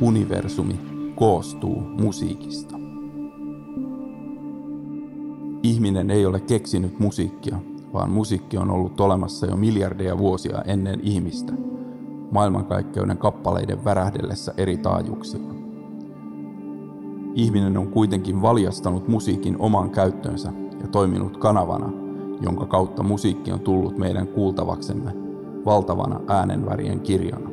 universumi koostuu musiikista. Ihminen ei ole keksinyt musiikkia, vaan musiikki on ollut olemassa jo miljardeja vuosia ennen ihmistä, maailmankaikkeuden kappaleiden värähdellessä eri taajuuksilla. Ihminen on kuitenkin valjastanut musiikin omaan käyttöönsä ja toiminut kanavana, jonka kautta musiikki on tullut meidän kuultavaksemme valtavana äänenvärien kirjana.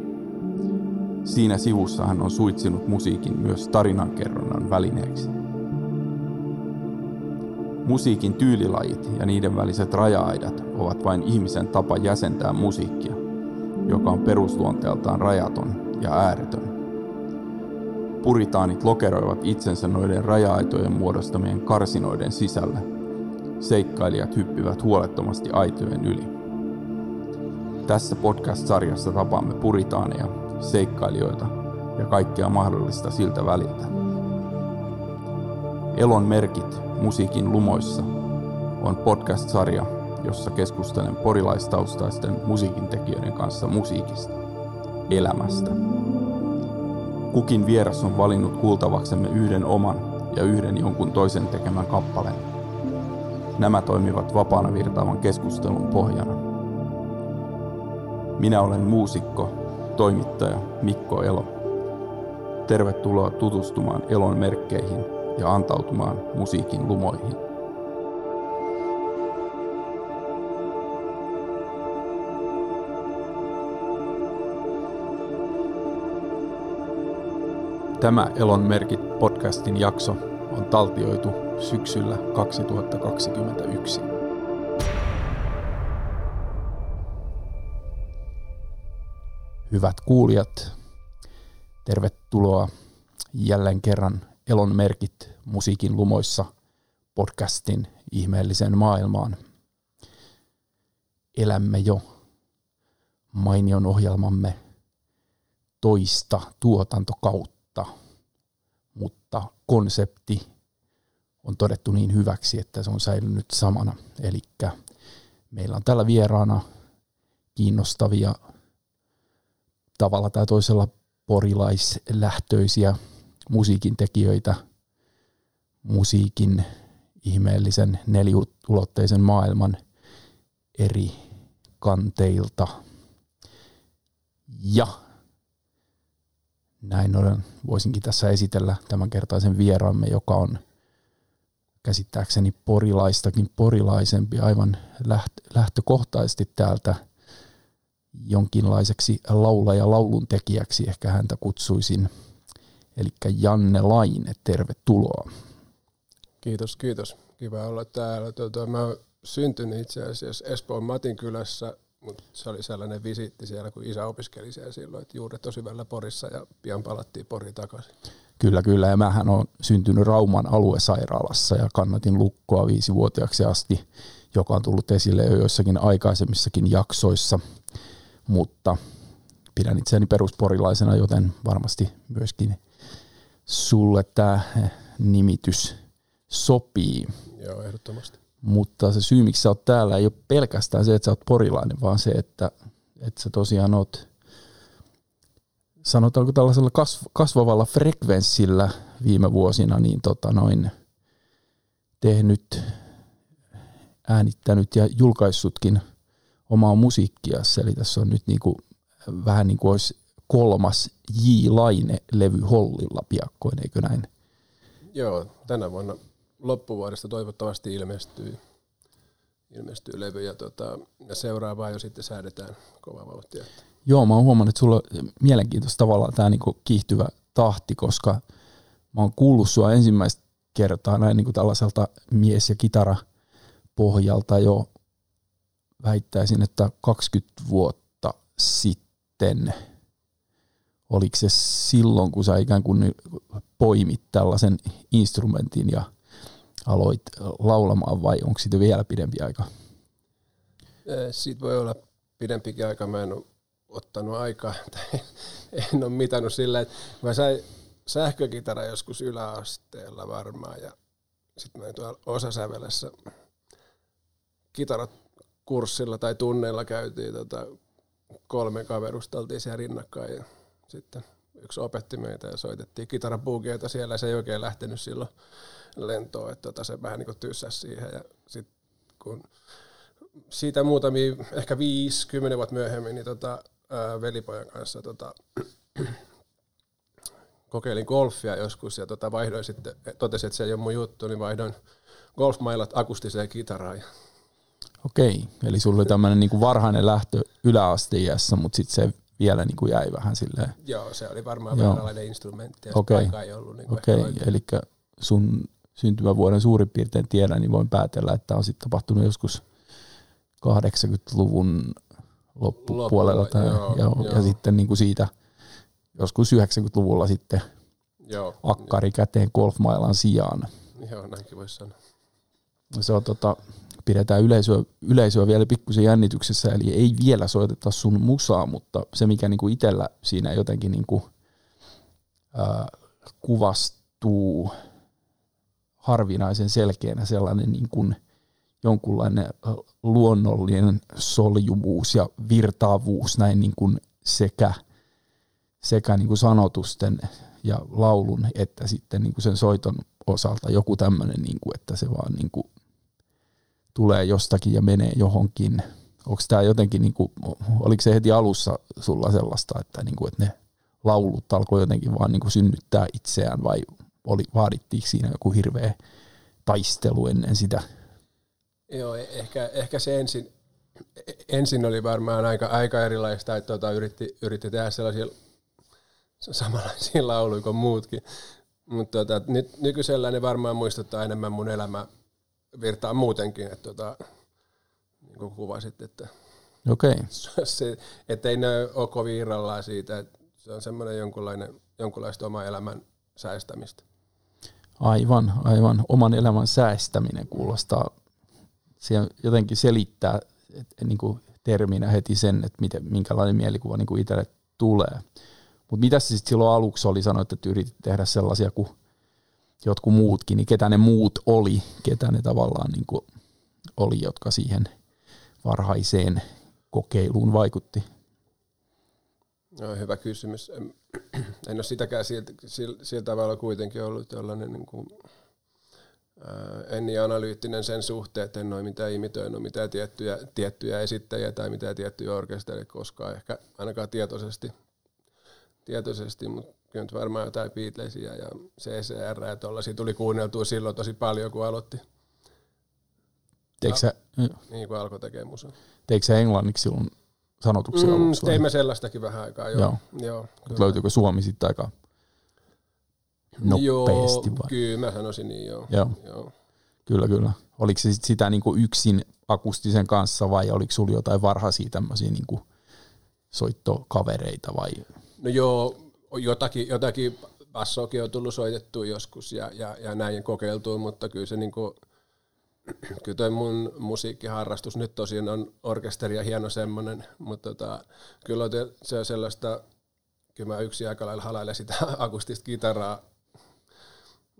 Siinä sivussa hän on suitsinut musiikin myös tarinankerronnan välineeksi. Musiikin tyylilajit ja niiden väliset raja-aidat ovat vain ihmisen tapa jäsentää musiikkia, joka on perusluonteeltaan rajaton ja ääretön. Puritaanit lokeroivat itsensä noiden raja-aitojen muodostamien karsinoiden sisälle. Seikkailijat hyppivät huolettomasti aitojen yli. Tässä podcast-sarjassa tapaamme puritaaneja, seikkailijoita ja kaikkea mahdollista siltä väliltä. Elon merkit musiikin lumoissa on podcast-sarja, jossa keskustelen porilaistaustaisten musiikintekijöiden kanssa musiikista, elämästä. Kukin vieras on valinnut kuultavaksemme yhden oman ja yhden jonkun toisen tekemän kappaleen. Nämä toimivat vapaana virtaavan keskustelun pohjana. Minä olen muusikko, toimittaja Mikko Elo. Tervetuloa tutustumaan Elon merkkeihin ja antautumaan musiikin lumoihin. Tämä Elon merkit podcastin jakso on taltioitu syksyllä 2021. Hyvät kuulijat, tervetuloa jälleen kerran Elon merkit musiikin lumoissa podcastin ihmeelliseen maailmaan. Elämme jo mainion ohjelmamme toista tuotantokautta, mutta konsepti on todettu niin hyväksi, että se on säilynyt samana. Eli meillä on tällä vieraana kiinnostavia tavalla tai toisella porilaislähtöisiä musiikin tekijöitä, musiikin ihmeellisen neliulotteisen maailman eri kanteilta. Ja näin ollen voisinkin tässä esitellä tämänkertaisen vieraamme, joka on käsittääkseni porilaistakin porilaisempi aivan lähtökohtaisesti täältä jonkinlaiseksi laula- ja laulun tekijäksi, ehkä häntä kutsuisin – eli Janne Laine, tervetuloa. Kiitos, kiitos. Kiva olla täällä. Tuota, mä oon syntynyt itse asiassa Espoon Matin kylässä, mutta se oli sellainen visiitti siellä, kun isä opiskeli siellä silloin, että juuri tosi välillä Porissa ja pian palattiin Pori takaisin. Kyllä, kyllä. Ja mähän on syntynyt Rauman aluesairaalassa ja kannatin lukkoa viisivuotiaaksi asti, joka on tullut esille jo joissakin aikaisemmissakin jaksoissa. Mutta pidän itseäni perusporilaisena, joten varmasti myöskin sulle tämä nimitys sopii. Joo, ehdottomasti. Mutta se syy, miksi sä oot täällä, ei ole pelkästään se, että sä oot porilainen, vaan se, että, että sä tosiaan oot, sanotaanko tällaisella kasvavalla frekvenssillä viime vuosina, niin tota noin, tehnyt, äänittänyt ja julkaissutkin omaa musiikkia. Eli tässä on nyt niin kuin, vähän niin kuin olisi kolmas J. Laine-levy Hollilla piakkoin, eikö näin? Joo, tänä vuonna loppuvuodesta toivottavasti ilmestyy, ilmestyy levy ja, tota, ja seuraavaa jo sitten säädetään kova vauhtia. Joo, mä oon huomannut, että sulla on mielenkiintoista tavallaan tämä niinku kiihtyvä tahti, koska mä oon kuullut sua ensimmäistä kertaa näin niinku tällaiselta mies- ja kitara pohjalta jo väittäisin, että 20 vuotta sitten – oliko se silloin, kun sä ikään kuin poimit tällaisen instrumentin ja aloit laulamaan vai onko siitä vielä pidempi aika? Siitä voi olla pidempikin aika. Mä en ole ottanut aikaa tai en ole mitannut sillä, että mä sain sähkökitara joskus yläasteella varmaan ja sitten mä osasävelessä kitarakurssilla tai tunneilla käytiin tota, kolme kaverusta oltiin siellä rinnakkain ja sitten yksi opetti meitä ja soitettiin kitarapuugeita siellä ja se ei oikein lähtenyt silloin lentoon, että tota, se vähän niin tyssäsi siihen ja sitten kun siitä muutamia, ehkä 5-10 vuotta myöhemmin, niin tota, ää, velipojan kanssa tota, kokeilin golfia joskus ja tota, vaihdoin sitten, totesin, että se ei ole mun juttu, niin vaihdoin golfmailat akustiseen kitaraan. Okei, eli sulla oli tämmöinen niin varhainen lähtö yläasteiässä, mutta sitten se vielä niin kuin jäi vähän silleen. Joo, se oli varmaan vääränlainen instrumentti ja Okei. ei ollut. Niin Okei, eli sun syntymävuoden suurin piirtein tiedän, niin voin päätellä, että on sitten tapahtunut joskus 80-luvun loppupuolella. Tai, joo, joo, joo. Ja sitten niin kuin siitä joskus 90-luvulla sitten Joo, akkari käteen golfmailan sijaan. joo, näinkin voisi sanoa. Se on tota, pidetään yleisöä, yleisöä vielä pikkusen jännityksessä, eli ei vielä soiteta sun musaa, mutta se mikä niinku itsellä siinä jotenkin niinku, ää, kuvastuu harvinaisen selkeänä sellainen niin kuin jonkunlainen luonnollinen soljuvuus ja virtaavuus näin niin kuin sekä, sekä niin kuin sanotusten ja laulun että sitten niin kuin sen soiton osalta. Joku tämmöinen, niin kuin, että se vaan niin kuin tulee jostakin ja menee johonkin. Onko tämä jotenkin, niin kuin, oliko se heti alussa sulla sellaista, että, niin kuin, että ne laulut alkoi jotenkin vaan niin kuin synnyttää itseään vai oli, vaadittiinko siinä joku hirveä taistelu ennen sitä? Joo, e- ehkä, ehkä se ensin, ensin oli varmaan aika, aika erilaista, että tota, yritti, yritti tehdä sellaisia samanlaisia lauluja kuin muutkin. Mutta tota, nyt nykyisellä ne varmaan muistuttaa enemmän mun elämää virtaa muutenkin, että tota, niin kuin kuvasit, että, Okei, se, että ei ne ole kovin irrallaan siitä, että se on semmoinen jonkunlainen, jonkunlaista oman elämän säästämistä. aivan, aivan. Oman elämän säästäminen kuulostaa, se jotenkin selittää et, niin kuin terminä heti sen, että miten, minkälainen mielikuva niin kuin itselle tulee. Mutta mitä se sitten silloin aluksi oli, sanoit, että yritit tehdä sellaisia kuin jotkut muutkin, niin ketä ne muut oli, ketä ne tavallaan niin kuin oli, jotka siihen varhaiseen kokeiluun vaikutti? No, hyvä kysymys. En, ole sitäkään sillä, sillä tavalla kuitenkin ollut tällainen niin kuin, ää, en niin analyyttinen sen suhteen, että en ole mitään imitoinut mitään tiettyjä, tiettyjä esittäjiä tai mitään tiettyjä orkestereita koskaan, ehkä ainakaan tietoisesti, tietoisesti mutta kyllä nyt varmaan jotain Beatlesia ja CCR ja tuollaisia tuli kuunneltua silloin tosi paljon, kun aloitti, Teikö sä, niin kuin alkoi tekemään musaa. teikö sä englanniksi silloin sanotuksia Mm, aluksi? teimme sellaistakin vähän aikaa, joo. Joo. joo Mut kyllä. löytyykö Suomi sitten aika nopeasti joo, vai? kyllä mä sanoisin niin, joo. Joo. joo. Kyllä, kyllä. Oliko se sit sitä niinku yksin akustisen kanssa vai oliko sulla jotain varhaisia tämmöisiä niinku soittokavereita vai? No joo, jotakin, jotakin bassoakin on tullut soitettua joskus ja, ja, ja näin kokeiltua, mutta kyllä se niinku, kyllä toi mun musiikkiharrastus nyt tosiaan on orkesteri ja hieno semmoinen, mutta tota, kyllä se on sellaista, kyllä mä yksin aika lailla halailen sitä akustista kitaraa,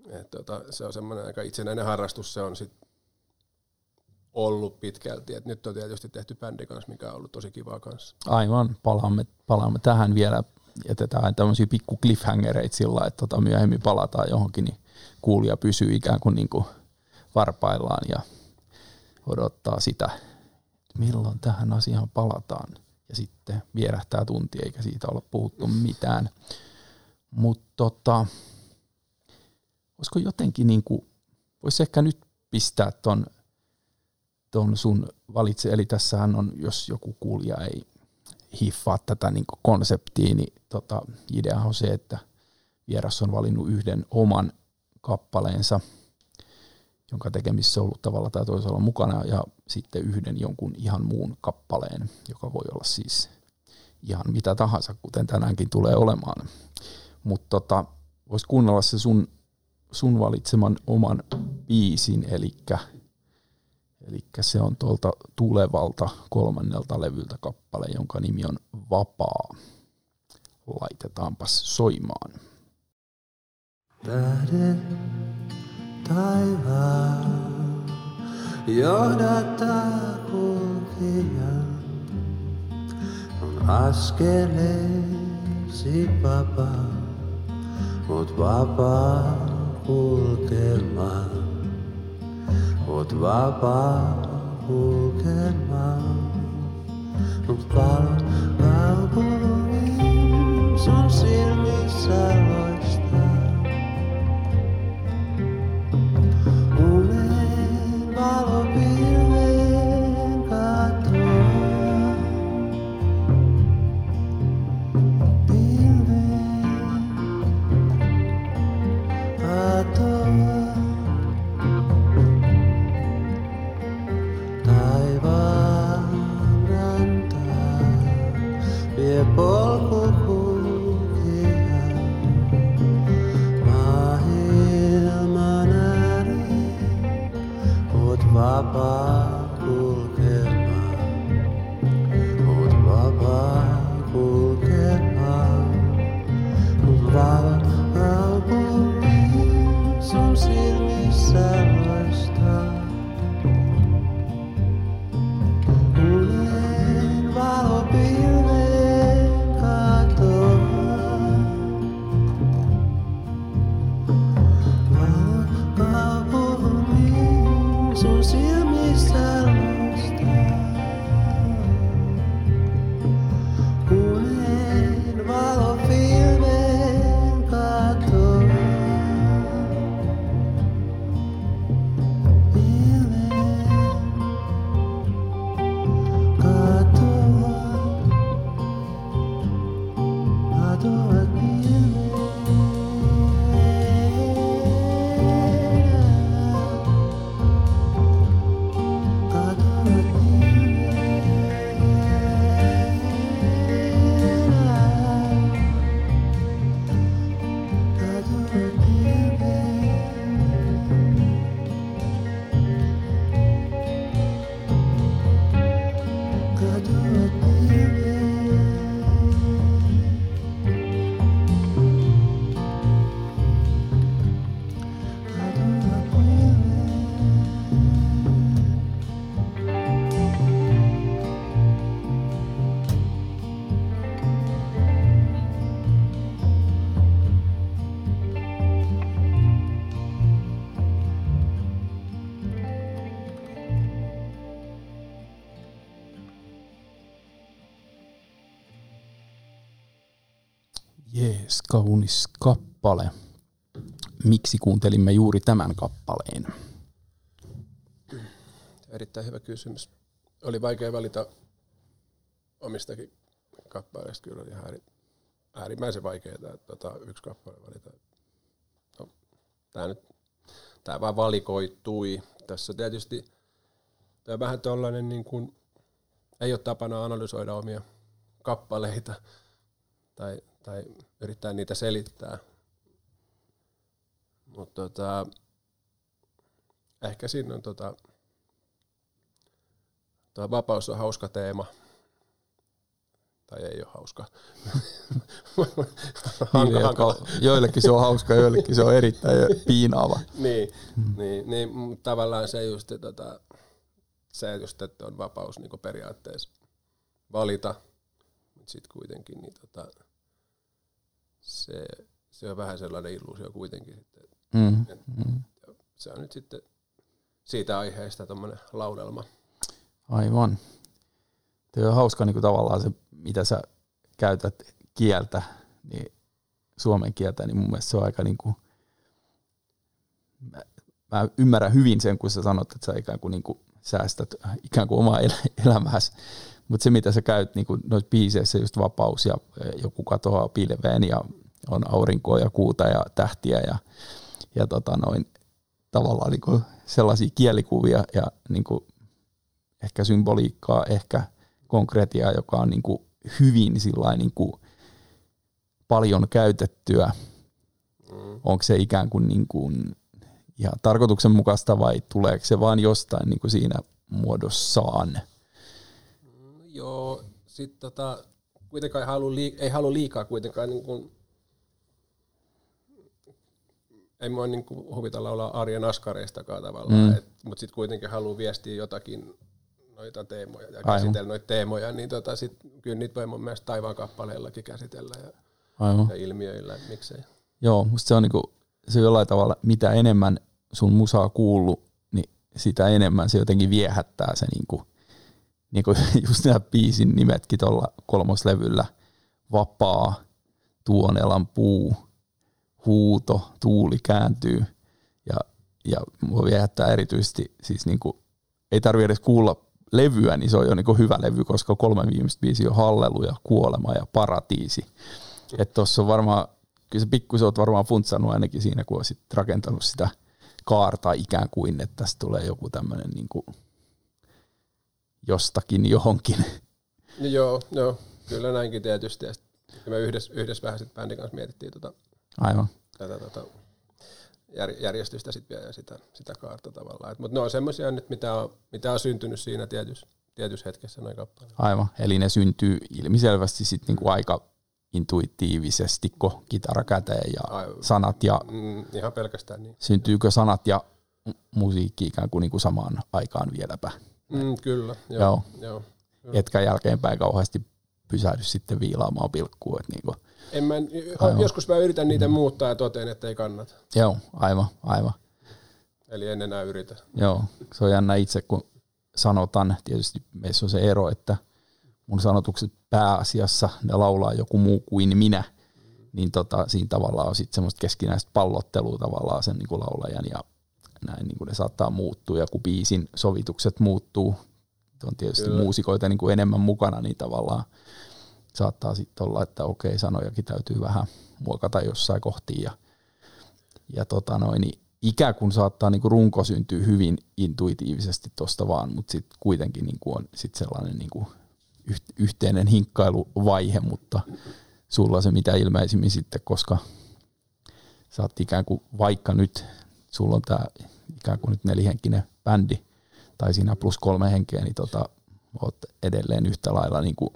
Et tota, se on semmoinen aika itsenäinen harrastus, se on sit ollut pitkälti, et nyt on tietysti tehty bändi kanssa, mikä on ollut tosi kivaa kanssa. Aivan, palaamme, palaamme tähän vielä. Jätetään tämmöisiä pikku cliffhangereita sillä, että tota myöhemmin palataan johonkin, niin kuulija pysyy ikään kuin, niin kuin varpaillaan ja odottaa sitä, milloin tähän asiaan palataan. Ja sitten vierähtää tunti, eikä siitä olla puhuttu mitään. Mutta tota, olisiko jotenkin niin kuin, voisi ehkä nyt pistää ton, ton sun valitse, eli tässähän on, jos joku kuulija ei hiffaa tätä niin konseptia, niin tota, idea on se, että vieras on valinnut yhden oman kappaleensa, jonka tekemissä on ollut tavalla tai toisella mukana, ja sitten yhden jonkun ihan muun kappaleen, joka voi olla siis ihan mitä tahansa, kuten tänäänkin tulee olemaan. Mutta tota, voisi kuunnella se sun, sun valitseman oman biisin, eli Eli se on tuolta tulevalta kolmannelta levyltä kappale, jonka nimi on Vapaa. Laitetaanpas soimaan. Tähdet taivaan johdattaa kulkija. On askeleessa yksin vapaa, mut vapaa kulkemaan. Oot vapaa kulkemaan, mut valot kaupungin sun silmissä loistaa. Oot kaunis kappale. Miksi kuuntelimme juuri tämän kappaleen? Erittäin hyvä kysymys. Oli vaikea valita omistakin kappaleista. Kyllä ihan ääri- äärimmäisen vaikeaa että tota, yksi kappale valita. No, tämä nyt tämä vaan valikoitui. Tässä tietysti tämä vähän tuollainen niin kuin, ei ole tapana analysoida omia kappaleita tai, tai yrittää niitä selittää. Mutta tota, ehkä siinä on tota, tuo vapaus on hauska teema. Tai ei ole hauska. Niille, jotka, joillekin se on hauska, joillekin se on erittäin piinaava. niin, niin, niin mut tavallaan se just, tota, se just, että on vapaus niin periaatteessa valita, mutta sitten kuitenkin niin tota, se, se on vähän sellainen illuusio kuitenkin. Sitten, Mm. Mm. se on nyt sitten siitä aiheesta tuommoinen laudelma. Aivan. Tuo on hauska niin kuin tavallaan se, mitä sä käytät kieltä, niin suomen kieltä, niin mun mielestä se on aika niin kuin, mä, mä ymmärrän hyvin sen, kun sä sanot, että sä ikään kuin, niin kuin säästät ikään kuin omaa el- elämääsi, mutta se mitä sä käyt niin kuin noissa biiseissä, just vapaus ja e, joku katoaa pilveen ja on aurinkoa ja kuuta ja tähtiä ja, ja tota noin, tavallaan niin kuin sellaisia kielikuvia ja niin kuin ehkä symboliikkaa, ehkä konkretiaa, joka on niin kuin hyvin sillain niin kuin paljon käytettyä. Mm. Onko se ikään kuin, niin kuin ihan tarkoituksenmukaista vai tuleeko se vaan jostain niin kuin siinä muodossaan? Joo, sitten tota, kuitenkaan ei halua, liik- ei halua liikaa kuitenkaan niin kuin, ei mua niin kuin huvita laulaa arjen askareistakaan tavallaan, Mm. mutta sitten kuitenkin haluaa viestiä jotakin noita teemoja ja Aivan. käsitellä noita teemoja, niin tota sit, kyllä niitä voi mun mielestä taivaan kappaleillakin käsitellä. Ja, Aivan. ja ilmiöillä, miksei. Joo, musta se on, niinku, se on jollain tavalla, mitä enemmän sun musaa kuullut, niin sitä enemmän se jotenkin viehättää se niinku, niinku just nämä biisin nimetkin tuolla kolmoslevyllä. Vapaa, Tuonelan puu, huuto, tuuli kääntyy ja, ja mua viehättää erityisesti siis niinku, ei tarvi edes kuulla levyä, niin se on jo niinku hyvä levy, koska kolme viimeistä biisiä on Hallelu ja Kuolema ja Paratiisi. Että tuossa on varmaan, kyllä se pikkusen oot varmaan funtsannut ainakin siinä, kun olisit rakentanut sitä kaarta ikään kuin, että tästä tulee joku tämmöinen niinku jostakin johonkin. No joo, joo, kyllä näinkin tietysti. Ja me yhdessä, yhdessä vähän sitten bändin kanssa mietittiin tota, Aivan. tätä tota, jär, järjestystä sit vielä ja sitä, sitä kaarta tavallaan. Mutta ne on semmoisia nyt, mitä on, mitä on syntynyt siinä tietyssä, tietyssä hetkessä noin kappaleet. Aivan. Eli ne syntyy ilmiselvästi sitten niinku aika intuitiivisesti, kun kitara käteen ja Aivan. sanat ja Mm, ihan pelkästään niin. syntyykö sanat ja mu- musiikki ikään kuin, niinku samaan aikaan vieläpä. Mm, kyllä, joo. Joo. joo. Kyllä. Etkä jälkeenpäin kauheasti pysähdy sitten viilaamaan pilkkua. Et niinku, En mä, Aivan. joskus mä yritän niitä muuttaa ja toteen, että ei kannata. joo, aivan, aivan. Eli en enää yritä. Joo, se on jännä itse, kun sanotan, tietysti meissä on se ero, että mun sanotukset pääasiassa, ne laulaa joku muu kuin minä, niin tota, siinä tavallaan on sitten semmoista keskinäistä pallottelua tavallaan sen niin kuin laulajan ja näin niin kuin ne saattaa muuttua ja kun biisin sovitukset muuttuu, on tietysti Kyllä. muusikoita niin kuin enemmän mukana, niin tavallaan saattaa sitten olla, että okei, sanojakin täytyy vähän muokata jossain kohtiin ja, ja tota noin, niin ikään kuin saattaa niinku runko syntyä hyvin intuitiivisesti tuosta vaan, mutta sitten kuitenkin niinku on sit sellainen niinku yht- yhteinen hinkkailuvaihe, mutta sulla se mitä ilmeisimmin sitten, koska sä oot ikään kuin, vaikka nyt sulla on tämä ikään kuin nyt nelihenkinen bändi, tai siinä plus kolme henkeä, niin tota, oot edelleen yhtä lailla niin kuin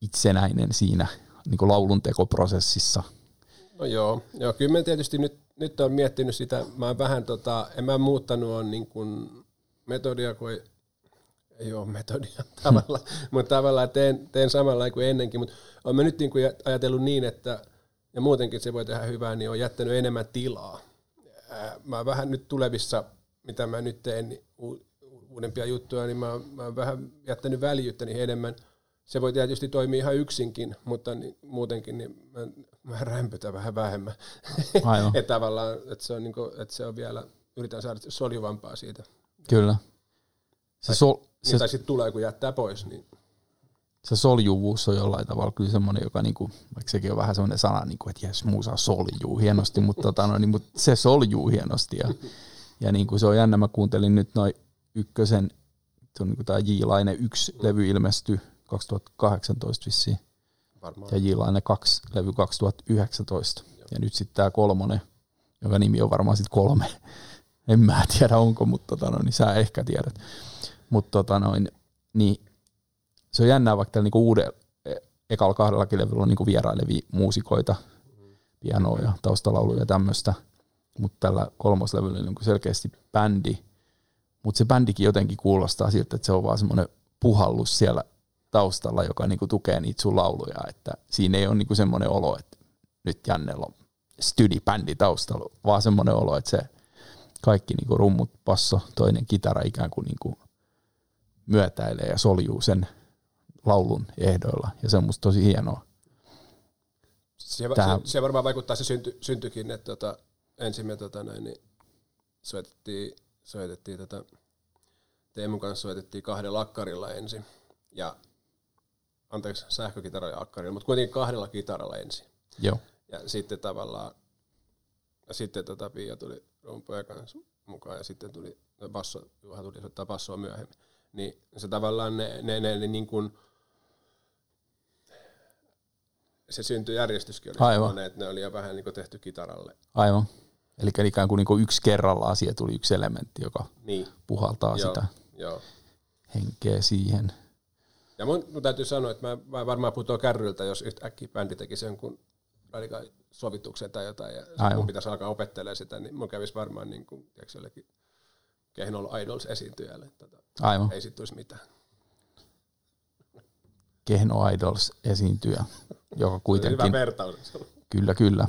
itsenäinen siinä niin kuin lauluntekoprosessissa. No joo, joo kyllä mä tietysti nyt, nyt olen miettinyt sitä, mä oon vähän tota, en mä muuttanut on niin kuin metodia, kun ei, ole metodia tavallaan, mutta tavallaan teen, teen samalla kuin ennenkin, mutta olen nyt niin kuin ajatellut niin, että ja muutenkin se voi tehdä hyvää, niin on jättänyt enemmän tilaa. Ää, Mä vähän nyt tulevissa, mitä mä nyt teen, niin u- uudempia juttuja, niin mä, mä oon vähän jättänyt väljyyttä niin enemmän. Se voi tietysti toimia ihan yksinkin, mutta niin, muutenkin niin mä, mä rämpytän vähän vähemmän. Aivan. että tavallaan, että se, on niinku, että se on vielä, yritän saada soljuvampaa siitä. Kyllä. Se, sol, Se, se, tai sitten tulee, kun jättää pois. Niin. Se soljuvuus on jollain tavalla kyllä semmoinen, joka niinku, vaikka sekin on vähän semmoinen sana, niinku, että jes, muusa soljuu hienosti, mutta, tota, no, niin, mutta se soljuu hienosti. Ja, ja niinku, se on jännä, mä kuuntelin nyt noin ykkösen, se on niinku tämä J-Laine 1 levy ilmestyi 2018 vissiin, Varmaan. ja J-Laine 2 levy 2019. Ja nyt sitten tämä kolmonen, jonka nimi on varmaan sitten kolme. En mä tiedä onko, mutta tota noin, niin sä ehkä tiedät. Mutta tota noin, niin se on jännää, vaikka niinku uudella, e- ekalla kahdellakin levyllä on niinku vierailevia muusikoita, pianoa ja taustalauluja ja tämmöistä, mutta tällä kolmoslevyllä niinku selkeästi bändi, mutta se bändikin jotenkin kuulostaa siltä, että se on vaan semmoinen puhallus siellä taustalla, joka niinku tukee niitä sun lauluja, että siinä ei ole niinku semmoinen olo, että nyt Jannella on stydibändi taustalla, vaan semmoinen olo, että se kaikki niinku rummut, basso, toinen kitara ikään kuin niinku myötäilee ja soljuu sen laulun ehdoilla. Ja se on musta tosi hienoa. Se, se, se, varmaan vaikuttaa se synty, syntykin, että tota, ensin me tota, näin, niin soitettiin, soitettiin tota, Teemun kanssa soitettiin kahdella akkarilla ensin. Ja anteeksi, sähkökitara ja akkarilla, mutta kuitenkin kahdella kitaralla ensin. Joo. Ja sitten tavallaan, ja sitten tota Pia tuli rumpuja kanssa mukaan ja sitten tuli no basso, Juha tuli soittaa bassoa myöhemmin. Niin se tavallaan ne, ne, ne, ne niin kuin, se syntyjärjestyskin oli Aivan. sellainen, että ne oli jo vähän niin kuin tehty kitaralle. Aivan. Eli ikään kuin niinku yksi kerrallaan siihen tuli yksi elementti, joka Niin, puhaltaa joo, sitä joo. henkeä siihen. Ja mun, mun täytyy sanoa, että mä, mä varmaan putoan kärryltä, jos yhtäkkiä bändi tekisi jonkun sovituksen tai jotain, ja Aivan. mun pitäisi alkaa opettelemaan sitä, niin mun kävisi varmaan niin kuin, tiedätkö, jollekin Kehnolla Idols esiintyjälle. Tota, Aivan. ei sit tulisi mitään. Kehno Idols esiintyjä. joka Hyvä kuitenkin, vertaus. kyllä kyllä,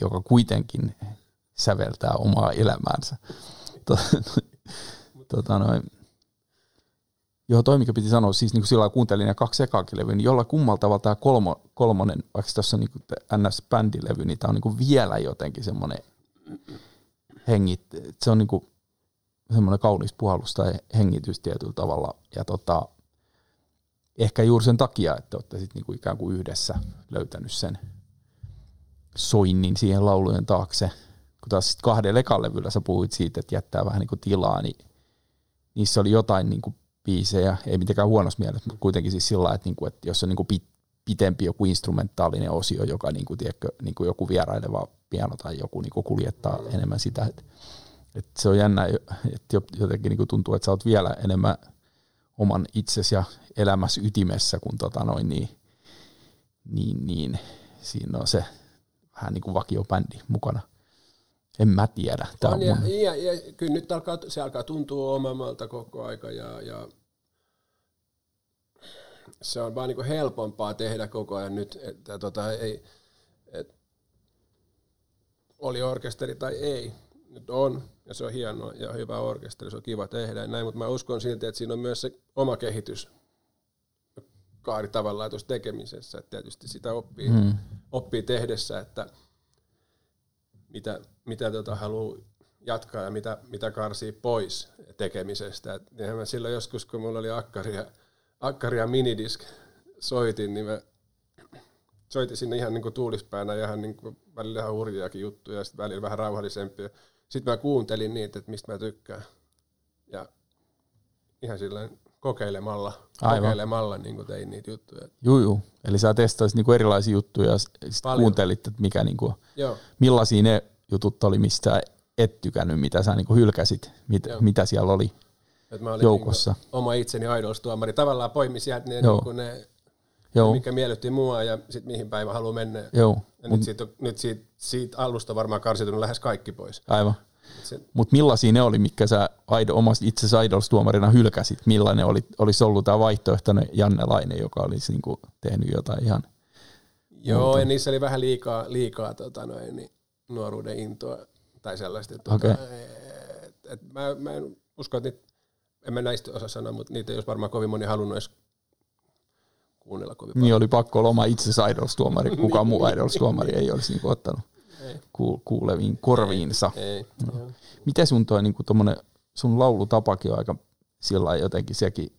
joka kuitenkin säveltää omaa elämäänsä. To- tota noin. Joo, toi mikä piti sanoa, siis niin kuin sillä kuuntelin ne kaksi ekaakin levyä, niin jolla kummalla tavalla tämä kolmo, kolmonen, vaikka tässä on niin kuin NS-bändilevy, niin tämä on niin kuin vielä jotenkin semmoinen hengit, se on niin kuin semmoinen kaunis puhallus tai hengitys tietyllä tavalla. Ja tota, ehkä juuri sen takia, että olette sitten niinku ikään kuin yhdessä löytänyt sen soinnin siihen laulujen taakse. Kun taas sitten kahden ekan levyllä sä puhuit siitä, että jättää vähän niinku tilaa, niin niissä oli jotain niinku biisejä, ei mitenkään huonossa mielessä, mutta kuitenkin siis sillä että, niinku, että jos on niinku pit, pitempi joku instrumentaalinen osio, joka niinku, tiedätkö, niinku joku vieraileva piano tai joku niinku kuljettaa enemmän sitä, että, että se on jännä, että jo- jotenkin niinku tuntuu, että sä oot vielä enemmän oman itsesi ja elämässä ytimessä, kun tota noin, niin, niin, niin siinä on se vähän niin kuin vakiobändi mukana. En mä tiedä. Tää On, on ja, mun, ja, ja, kyllä nyt alkaa, se alkaa tuntua omammalta koko aika ja, ja se on vaan niin helpompaa tehdä koko ajan nyt, että tota, ei, et, oli orkesteri tai ei, nyt on, ja se on hieno ja hyvä orkesteri, se on kiva tehdä ja näin, mutta mä uskon silti, että siinä on myös se oma kehitys kaari tavallaan tuossa tekemisessä, että tietysti sitä oppii, mm, oppii tehdessä, että mitä, mitä tota haluaa jatkaa ja mitä, mitä karsii pois tekemisestä. Et niinhän mä silloin joskus, kun mulla oli akkari ja, akkari ja minidisk soitin, niin mä soitin sinne ihan niin kuin tuulispäänä ja ihan niin kuin välillä ihan hurjiakin juttuja ja sitten välillä vähän rauhallisempia. Sitten mä kuuntelin niitä, että mistä mä tykkään. Ja ihan sillä kokeilemalla, Aivan. kokeilemalla niin kuin tein niitä juttuja. juu, juu. Eli sä testasit niinku erilaisia juttuja ja sitten kuuntelit, että mikä niinku, Joo. millaisia ne jutut oli, mistä et tykännyt, mitä sä niinku hylkäsit, mit, Joo. mitä siellä oli Et mä olin joukossa. Niin oma itseni idols-tuomari. Tavallaan poimi sieltä ne, Joo. niin ne Joo, mikä miellytti mua ja sit mihin päin mä haluan mennä. joo, Ja mut, nyt, siitä, nyt siitä, siitä alusta varmaan karsitunut lähes kaikki pois. aivan. Mutta millaisia ne oli, mitkä sä aido, omasta itsesi idols-tuomarina hylkäsit? Millainen oli, olisi ollut tämä vaihtoehtoinen Janne Laine, joka olisi niinku tehnyt jotain ihan... joo, ja niissä oli vähän liikaa, liikaa tota noin, niin nuoruuden intoa tai sellaista. Tota, et, et mä, mä en usko, että niitä, en mä näistä osaa sanoa, mutta niitä ei olisi varmaan kovin moni halunnut edes kuunnella kovin Niin oli pakko olla oma itsesi idols-tuomari, kukaan muu idols-tuomari ei olisi niinku ottanut Ei. ku- kuuleviin korviinsa. Ei. Joo. Miten sun toi niinku tommonen, sun laulutapakin on aika sillä jotenkin sekin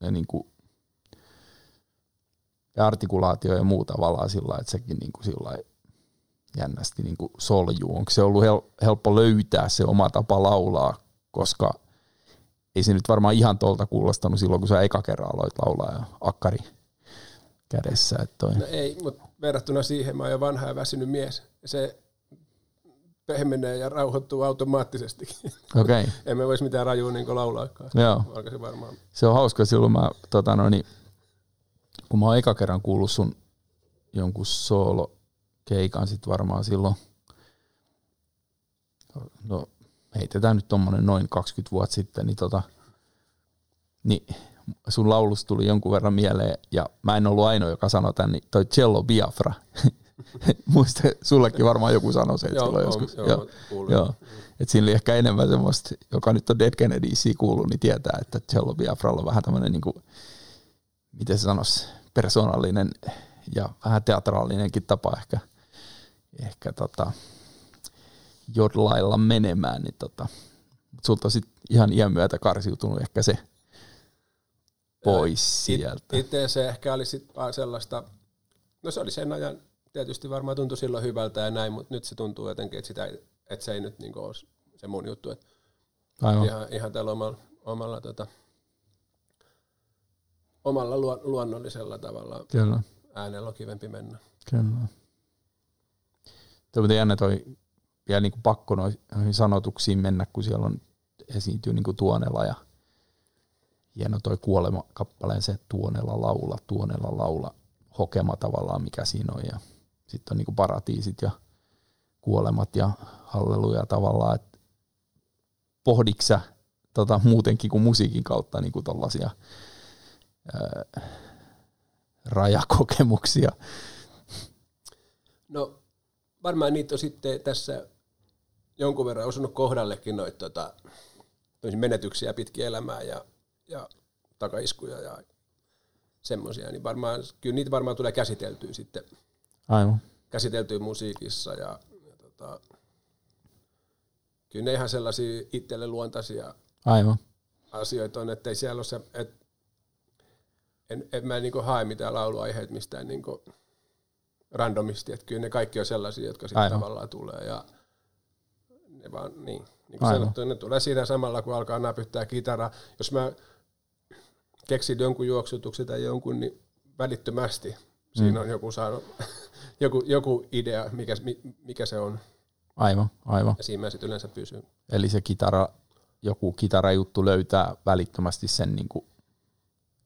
ja niinku, ja artikulaatio ja muu tavallaan sillä että sekin niinku sillä lailla jännästi niinku soljuu. Onko se ollut hel- helppo löytää se oma tapa laulaa, koska ei se nyt varmaan ihan tuolta kuulostanut silloin, kun sä eka kerran aloit laulaa ja akkari kädessä. Että toi. No ei, mutta verrattuna siihen mä oon jo vanha ja väsynyt mies. Se pehmenee ja rauhoittuu automaattisestikin. Okei, okay. en mä vois mitään rajua niin laulaakaan. joo. Alkaisin varmaan. Se on hauska silloin mä, tota noin, kun mä oon eka kerran kuullut sun jonkun soolo keikan sit varmaan silloin, no heitetään nyt tommonen noin 20 vuotta sitten, niin tota, niin sun laulusta tuli jonkun verran mieleen, ja mä en ollut ainoa, joka sanoi tän, niin toi Cello Biafra. Muista, sullekin varmaan joku sanoi se, että silloin joskus. Joo, Joo. joo. Joo. Et siinä oli ehkä enemmän semmoista, joka nyt on Dead Kennedysiin kuullut, niin tietää, että Cello Biafralla on vähän tämmöinen, niin kuin, miten se sanoisi, persoonallinen ja vähän teatraalinenkin tapa ehkä, ehkä tota, jodlailla menemään. Niin tota, sulta on sit ihan iän myötä karsiutunut ehkä se pois sieltä. Itse se ehkä oli sit vaan sellaista, no se oli sen ajan, tietysti varmaan tuntui silloin hyvältä ja näin, mutta nyt se tuntuu jotenkin, että, sitä että se ei nyt niin ole se mun juttu. Että Aivan. ihan, ihan tällä omalla, omalla, tota, omalla luo, luonnollisella tavalla Kyllä. äänellä on kivempi mennä. Kyllä. Tuo on jännä toi, vielä niin kuin pakko noihin sanotuksiin mennä, kun siellä on esiintyy niin kuin Tuonela ja hieno toi kuolema-kappaleen se Tuonela laula, Tuonela laula, hokema tavallaan mikä siinä on ja sitten on niin kuin paratiisit ja kuolemat ja halleluja tavallaan, että pohdiksä tota, muutenkin kuin musiikin kautta niin kuin tollasia ää, rajakokemuksia? No varmaan niitä on sitten tässä jonkun verran osunut kohdallekin noita tota, menetyksiä pitkin elämää ja, ja takaiskuja ja semmoisia, niin varmaan, kyllä niitä varmaan tulee käsiteltyä sitten, Aivan. käsiteltyä musiikissa ja, ja tota, kyllä ne ihan sellaisia itselle luontaisia Aivan. asioita on, että ei siellä ole se, että en, en mä niinku hae mitään lauluaiheita mistään niinku randomisti, että kyllä ne kaikki on sellaisia, jotka sitten tavallaan tulee ja ne vaan, niin, niin kuin Aivan. sanottu, ne tulee siitä samalla, kun alkaa näpyttää kitaraa. Jos mä keksin jonkun juoksutuksen tai jonkun, niin välittömästi siinä Mm. on joku saanut, joku, joku idea, mikä, mi- mikä se on, Aivan, aivan. ja siinä mä sitten yleensä pysyn. Eli se kitara, joku kitarajuttu löytää välittömästi sen niin kuin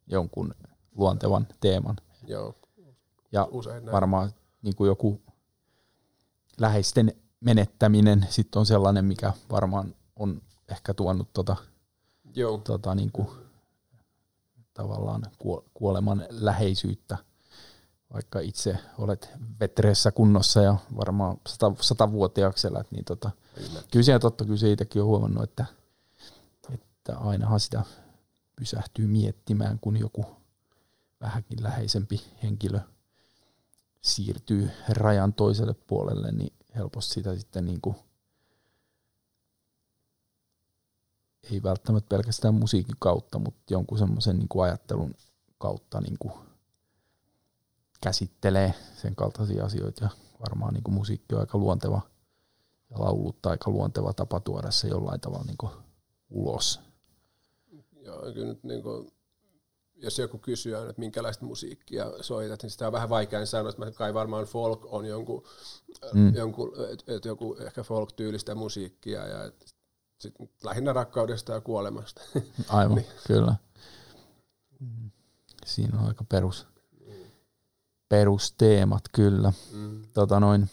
jonkun luontevan teeman. Joo, Ja usein näin. varmaan niin kuin joku läheisten menettäminen sitten on sellainen, mikä varmaan on ehkä tuonut tota, Joo, tota, niin kuin, tavallaan kuo- kuoleman läheisyyttä, vaikka itse olet vetreessä kunnossa ja varmaan sata, satavuotiaaksi elät, niin tota, kyllä. kyllä siellä totta, kyllä se itsekin on huomannut, että, että ainahan sitä pysähtyy miettimään, kun joku vähänkin läheisempi henkilö siirtyy rajan toiselle puolelle, niin helposti sitä sitten niin kuin ei välttämättä pelkästään musiikin kautta, mutta jonkun semmoisen niin kuin ajattelun kautta niin kuin käsittelee sen kaltaisia asioita ja varmaan niin kuin musiikki on aika luonteva ja laulut aika luonteva tapa tuoda se jollain tavalla niin kuin ulos. Joo, kyllä nyt niin kuin, jos joku kysyy aina, että minkälaista musiikkia soitat, niin sitä on vähän vaikea sanoa, että mä kai varmaan folk on jonkun, Mm. mm. jonkun et, et joku ehkä folk-tyylistä musiikkia ja et, sit lähinnä rakkaudesta ja kuolemasta. Aivan, Niin. kyllä. Siinä on aika perus, perusteemat, kyllä. mm. Tota noin,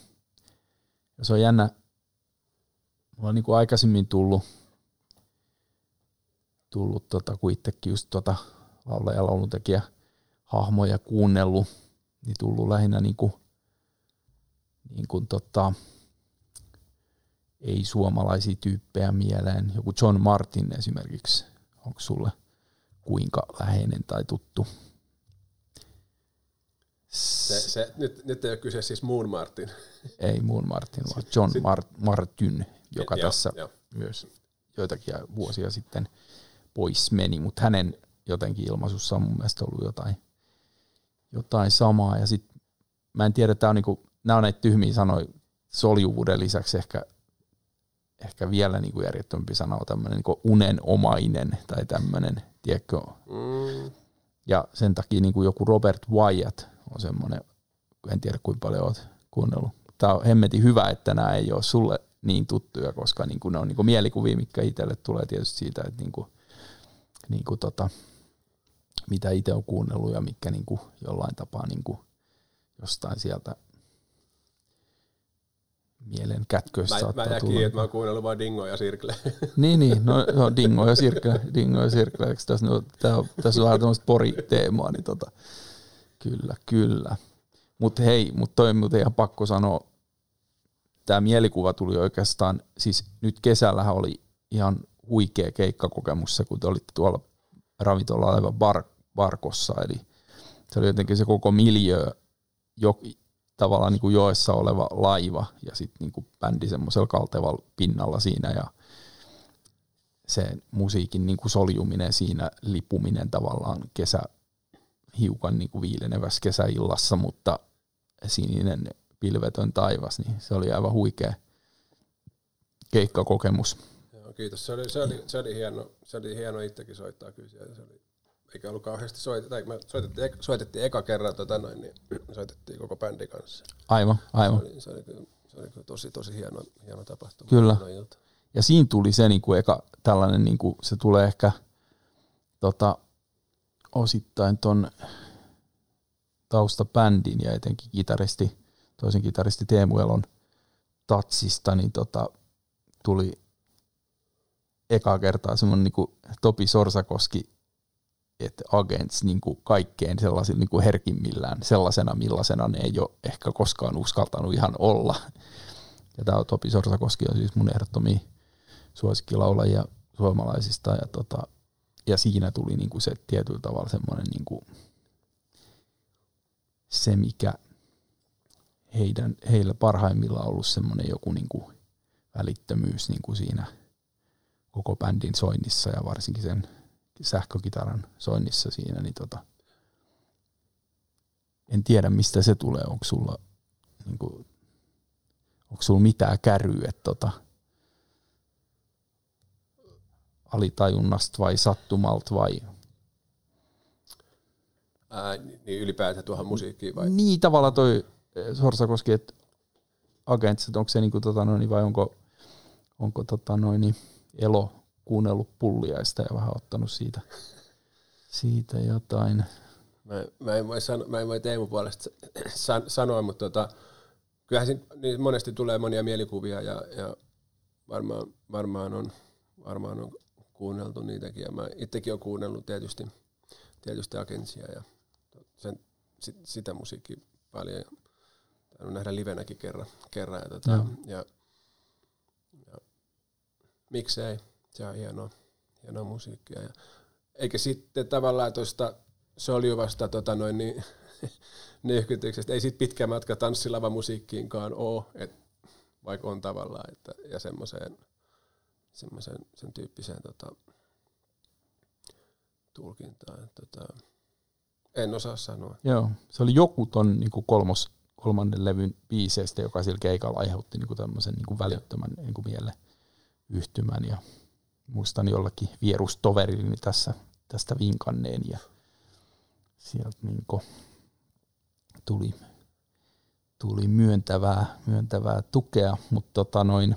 se on jännä, mulla on niin kuin aikaisemmin tullut, tullut tota, kun itsekin just tota laulaja ja lauluntekijä hahmoja kuunnellut, niin tullut lähinnä niin kuin, niin kuin tota, ei suomalaisia tyyppejä mieleen. Joku John Martin esimerkiksi, onko sulle kuinka läheinen tai tuttu? se, se, nyt, nyt ei ole kyse siis Moon Martin. Ei Moon Martin, vaan John Sit- Mar- Martin, joka Joo, tässä joo. myös joitakin vuosia sitten pois meni, mutta hänen jotenkin ilmaisussa on mun mielestä ollut jotain, jotain samaa. Ja sit, mä en tiedä, tää on niinku, nämä on näitä tyhmiä sanoja soljuvuuden lisäksi ehkä, ehkä vielä niinku järjettömpi sana on tämmöinen niinku unenomainen tai tämmöinen, tiedätkö, Mm. ja sen takia niin kuin joku Robert Wyatt on semmoinen, en tiedä kuinka paljon olet kuunnellut. Tämä on hemmetin hyvä, että nämä ei ole sulle niin tuttuja, koska niin kuin ne on niin kuin mielikuvia, mitkä itselle tulee tietysti siitä, että niin kuin, niin kuin tota, mitä itse on kuunnellut ja mitkä niin kuin jollain tapaa niin kuin jostain sieltä mielen kätköistä Mä, saattaa mä tulla. kiinni, että mä oon kuunnellut vain Dingo ja Sirkle. Niin, niin. No, no Dingo ja Sirkle. Dingo ja Sirkle. Eikö tässä, no, tää on, tässä on vähän tämmöistä pori-teemaa, niin tota, kyllä, kyllä. Mutta hei, mutta toi on muuten ihan pakko sanoa, tämä mielikuva tuli oikeastaan, siis nyt kesällähän oli ihan huikea keikkakokemus kun te olitte tuolla ravintolalla aivan bar, barkossa, eli se oli jotenkin se koko miljö, jo, tavallaan niin kuin joessa oleva laiva ja sitten niin kuin bändi semmoisella kaltevalla pinnalla siinä ja se musiikin niin kuin soljuminen siinä, lipuminen tavallaan kesä, hiukan niin kuin viilenevässä kesäillassa, mutta sininen pilvetön taivas, niin se oli aivan huikea keikkakokemus. Joo, kiitos. Se oli, se, oli, se, oli hieno, se oli hieno itsekin soittaa kyllä siellä. Se oli, eikä ollut kauheasti soittaa. Tai me soitettiin, eka- soitettiin eka kerran, tota noin, niin soitettiin koko bändi kanssa. Aivan, aivan. Se oli, se oli, kyllä- se oli kyllä tosi, tosi hieno, hieno tapahtuma. Kyllä. Ja siinä tuli se niin kuin eka tällainen, niin kuin, se tulee ehkä tota, osittain ton taustabändin ja etenkin kitaristi, toisen kitaristi Teemu Elon tatsista, niin tota, tuli eka kertaa semmoinen niin Topi Sorsakoski että Agents niin kuin kaikkein sellaisilla niin herkimmillään sellaisena, millaisena ne ei ole ehkä koskaan uskaltanut ihan olla. Ja tämä Topi Sorsakoski on siis mun ehdottomia suosikkilaulajia suomalaisista ja, tota, ja siinä tuli niin kuin se tietyllä tavalla semmoinen niin kuin se, mikä heidän, heillä parhaimmillaan ollut semmoinen joku niin kuin välittömyys niin kuin siinä koko bändin soinnissa ja varsinkin sen sähkökitaran soinnissa siinä, niin tota, en tiedä mistä se tulee, onko sulla, niin kuin, onko sulla mitään käryä, että tota, alitajunnasta vai sattumalta vai Ää, niin ylipäätään tuohon musiikkiin vai? niin tavallaan toi eh, Sorsakoski, että Agents, että onko se niinku tota noin, vai onko, onko tota noin, Elo kuunnellut pulliaista ja vähän ottanut siitä, siitä jotain. Mä, mä, en voi sano, mä en voi Teemu puolesta san, sanoa, mutta tota, kyllähän siinä, niin monesti tulee monia mielikuvia ja, ja varmaan, varmaan, on, varmaan on kuunneltu niitäkin. Ja mä itsekin olen kuunnellut tietysti, tietysti Agentsia ja sen, sit, sitä musiikkia paljon. Ja nähdä livenäkin kerran. kerran ja, tota, ja, ja, miksei, se on hienoa, hienoa musiikkia. Ja, eikä sitten tavallaan tuosta soljuvasta tota noin, niin, nyhkytyksestä, ei sit pitkä matka tanssilava musiikkiinkaan ole, et, vaikka on tavallaan, että, ja semmoiseen, semmoiseen sen tyyppiseen tota, tulkintaan. Tota, en osaa sanoa. Joo, se oli joku ton niinku kolmos, kolmannen levyn biiseistä, joka sillä keikalla aiheutti niinku tämmöisen niinku välittömän niinku miele yhtymän ja muistan jollakin vierustoverillini tässä, tästä vinkanneen ja sieltä niinku tuli, tuli myöntävää, myöntävää tukea, mutta tota noin,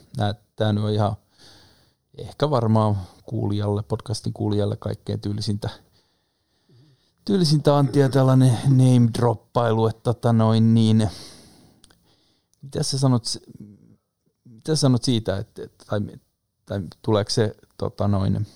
tämä nyt on ihan ehkä varmaan kuulijalle, podcastin kuulijalle kaikkein tyylisintä tyylisintä antia tällainen name droppailu, että tota noin niin, mitä sä sanot, mitä sä sanot siitä, että tai, tai tuleeko se tota noin,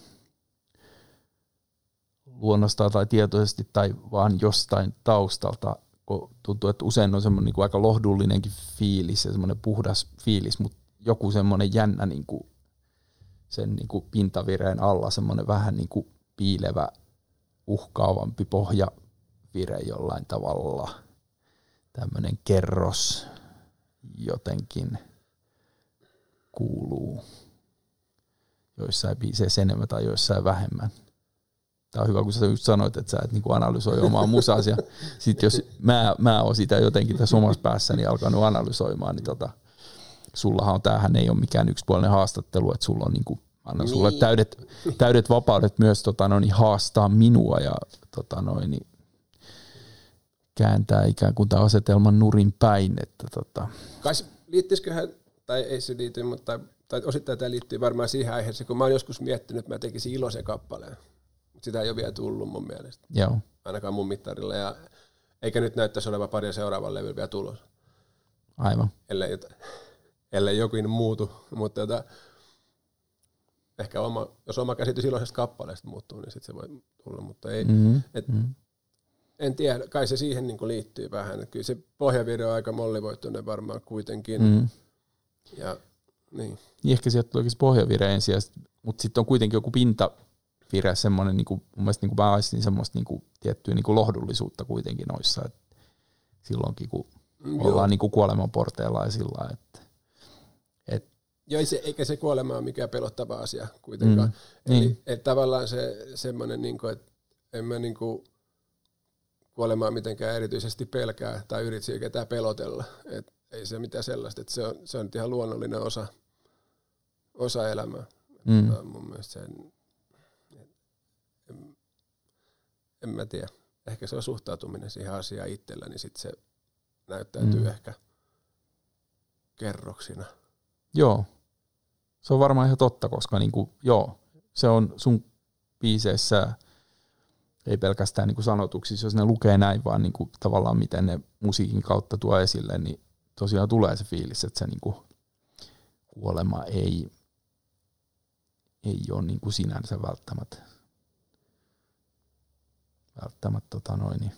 luonnostaan tai tietoisesti tai vaan jostain taustalta, kun tuntuu, että usein on semmoinen niin kuin aika lohdullinenkin fiilis ja semmoinen puhdas fiilis, mutta joku semmoinen jännä niin kuin sen niin kuin pintavireen alla semmoinen vähän niin kuin piilevä uhkaavampi pohjavire jollain tavalla. Tämmöinen kerros jotenkin kuuluu joissain biiseissä enemmän tai joissain vähemmän. Tämä on hyvä, kun sä just sanoit, että sä et niinku analysoi omaa musaas. Ja sit jos mä, mä oon sitä jotenkin tässä omassa päässäni alkanut analysoimaan, niin tota, sullahan on, tämähän ei ole mikään yksipuolinen haastattelu, että sulla on niinku, annan niin. sulle täydet, täydet vapaudet myös tota, noin, niin haastaa minua ja tota, noin, niin kääntää ikään kuin tämän asetelman nurin päin. Että, tota, Kai liittyisiköhän, tai ei se liity, mutta tai osittain tämä liittyy varmaan siihen aiheeseen, kun mä oon joskus miettinyt, että mä tekisin iloisen kappaleen. Sitä ei ole vielä tullut mun mielestä, joo, ainakaan mun mittarilla. Ja eikä nyt näyttäisi olevan pari seuraavan levyllä vielä tulos, aivan. ellei, jota- ellei jokin muutu. Mutta tota, ehkä oma, jos oma käsitys iloisesta kappaleesta muuttuu, niin sitten se voi tulla, mutta ei. Mm-hmm. Et, Mm. En tiedä, kai se siihen niin liittyy vähän. Kyllä se pohjavideo on aika mollivoittunut varmaan kuitenkin. Mm. Ja niin. Niin ehkä sieltä tuleekin pohjavire ensin, mutta sitten on kuitenkin joku pintavire, semmoinen, niin kuin, mun mielestä niin kuin mä aistin semmoista niin kuin, tiettyä niin kuin lohdullisuutta kuitenkin noissa, että silloinkin kun Mm, ollaan niin kuin kuoleman porteilla ja sillä että et, Joo, ei se, eikä se kuolema ole mikään pelottava asia kuitenkaan. Mm, Eli niin. et tavallaan se semmoinen, niin kuin, että en mä niin kuin kuolemaa mitenkään erityisesti pelkää tai yritä ketään pelotella. Et ei se mitään sellaista, että se on, se on ihan luonnollinen osa, osa elämää. mm, Tämä on mun mielestä sen, en, en mä tiedä. Ehkä se on suhtautuminen siihen asiaan itsellä, niin sitten se näyttäytyy mm. ehkä kerroksina. joo, se on varmaan ihan totta, koska niin kuin, joo, se on sun biiseissä ei pelkästään niin kuin sanotuksissa, jos ne lukee näin, vaan niin kuin tavallaan miten ne musiikin kautta tuo esille, niin tosiaan tulee se fiilis, että se niin kuin kuolema ei, ei ole niin kuin sinänsä välttämättä välttämättä tota noin, niin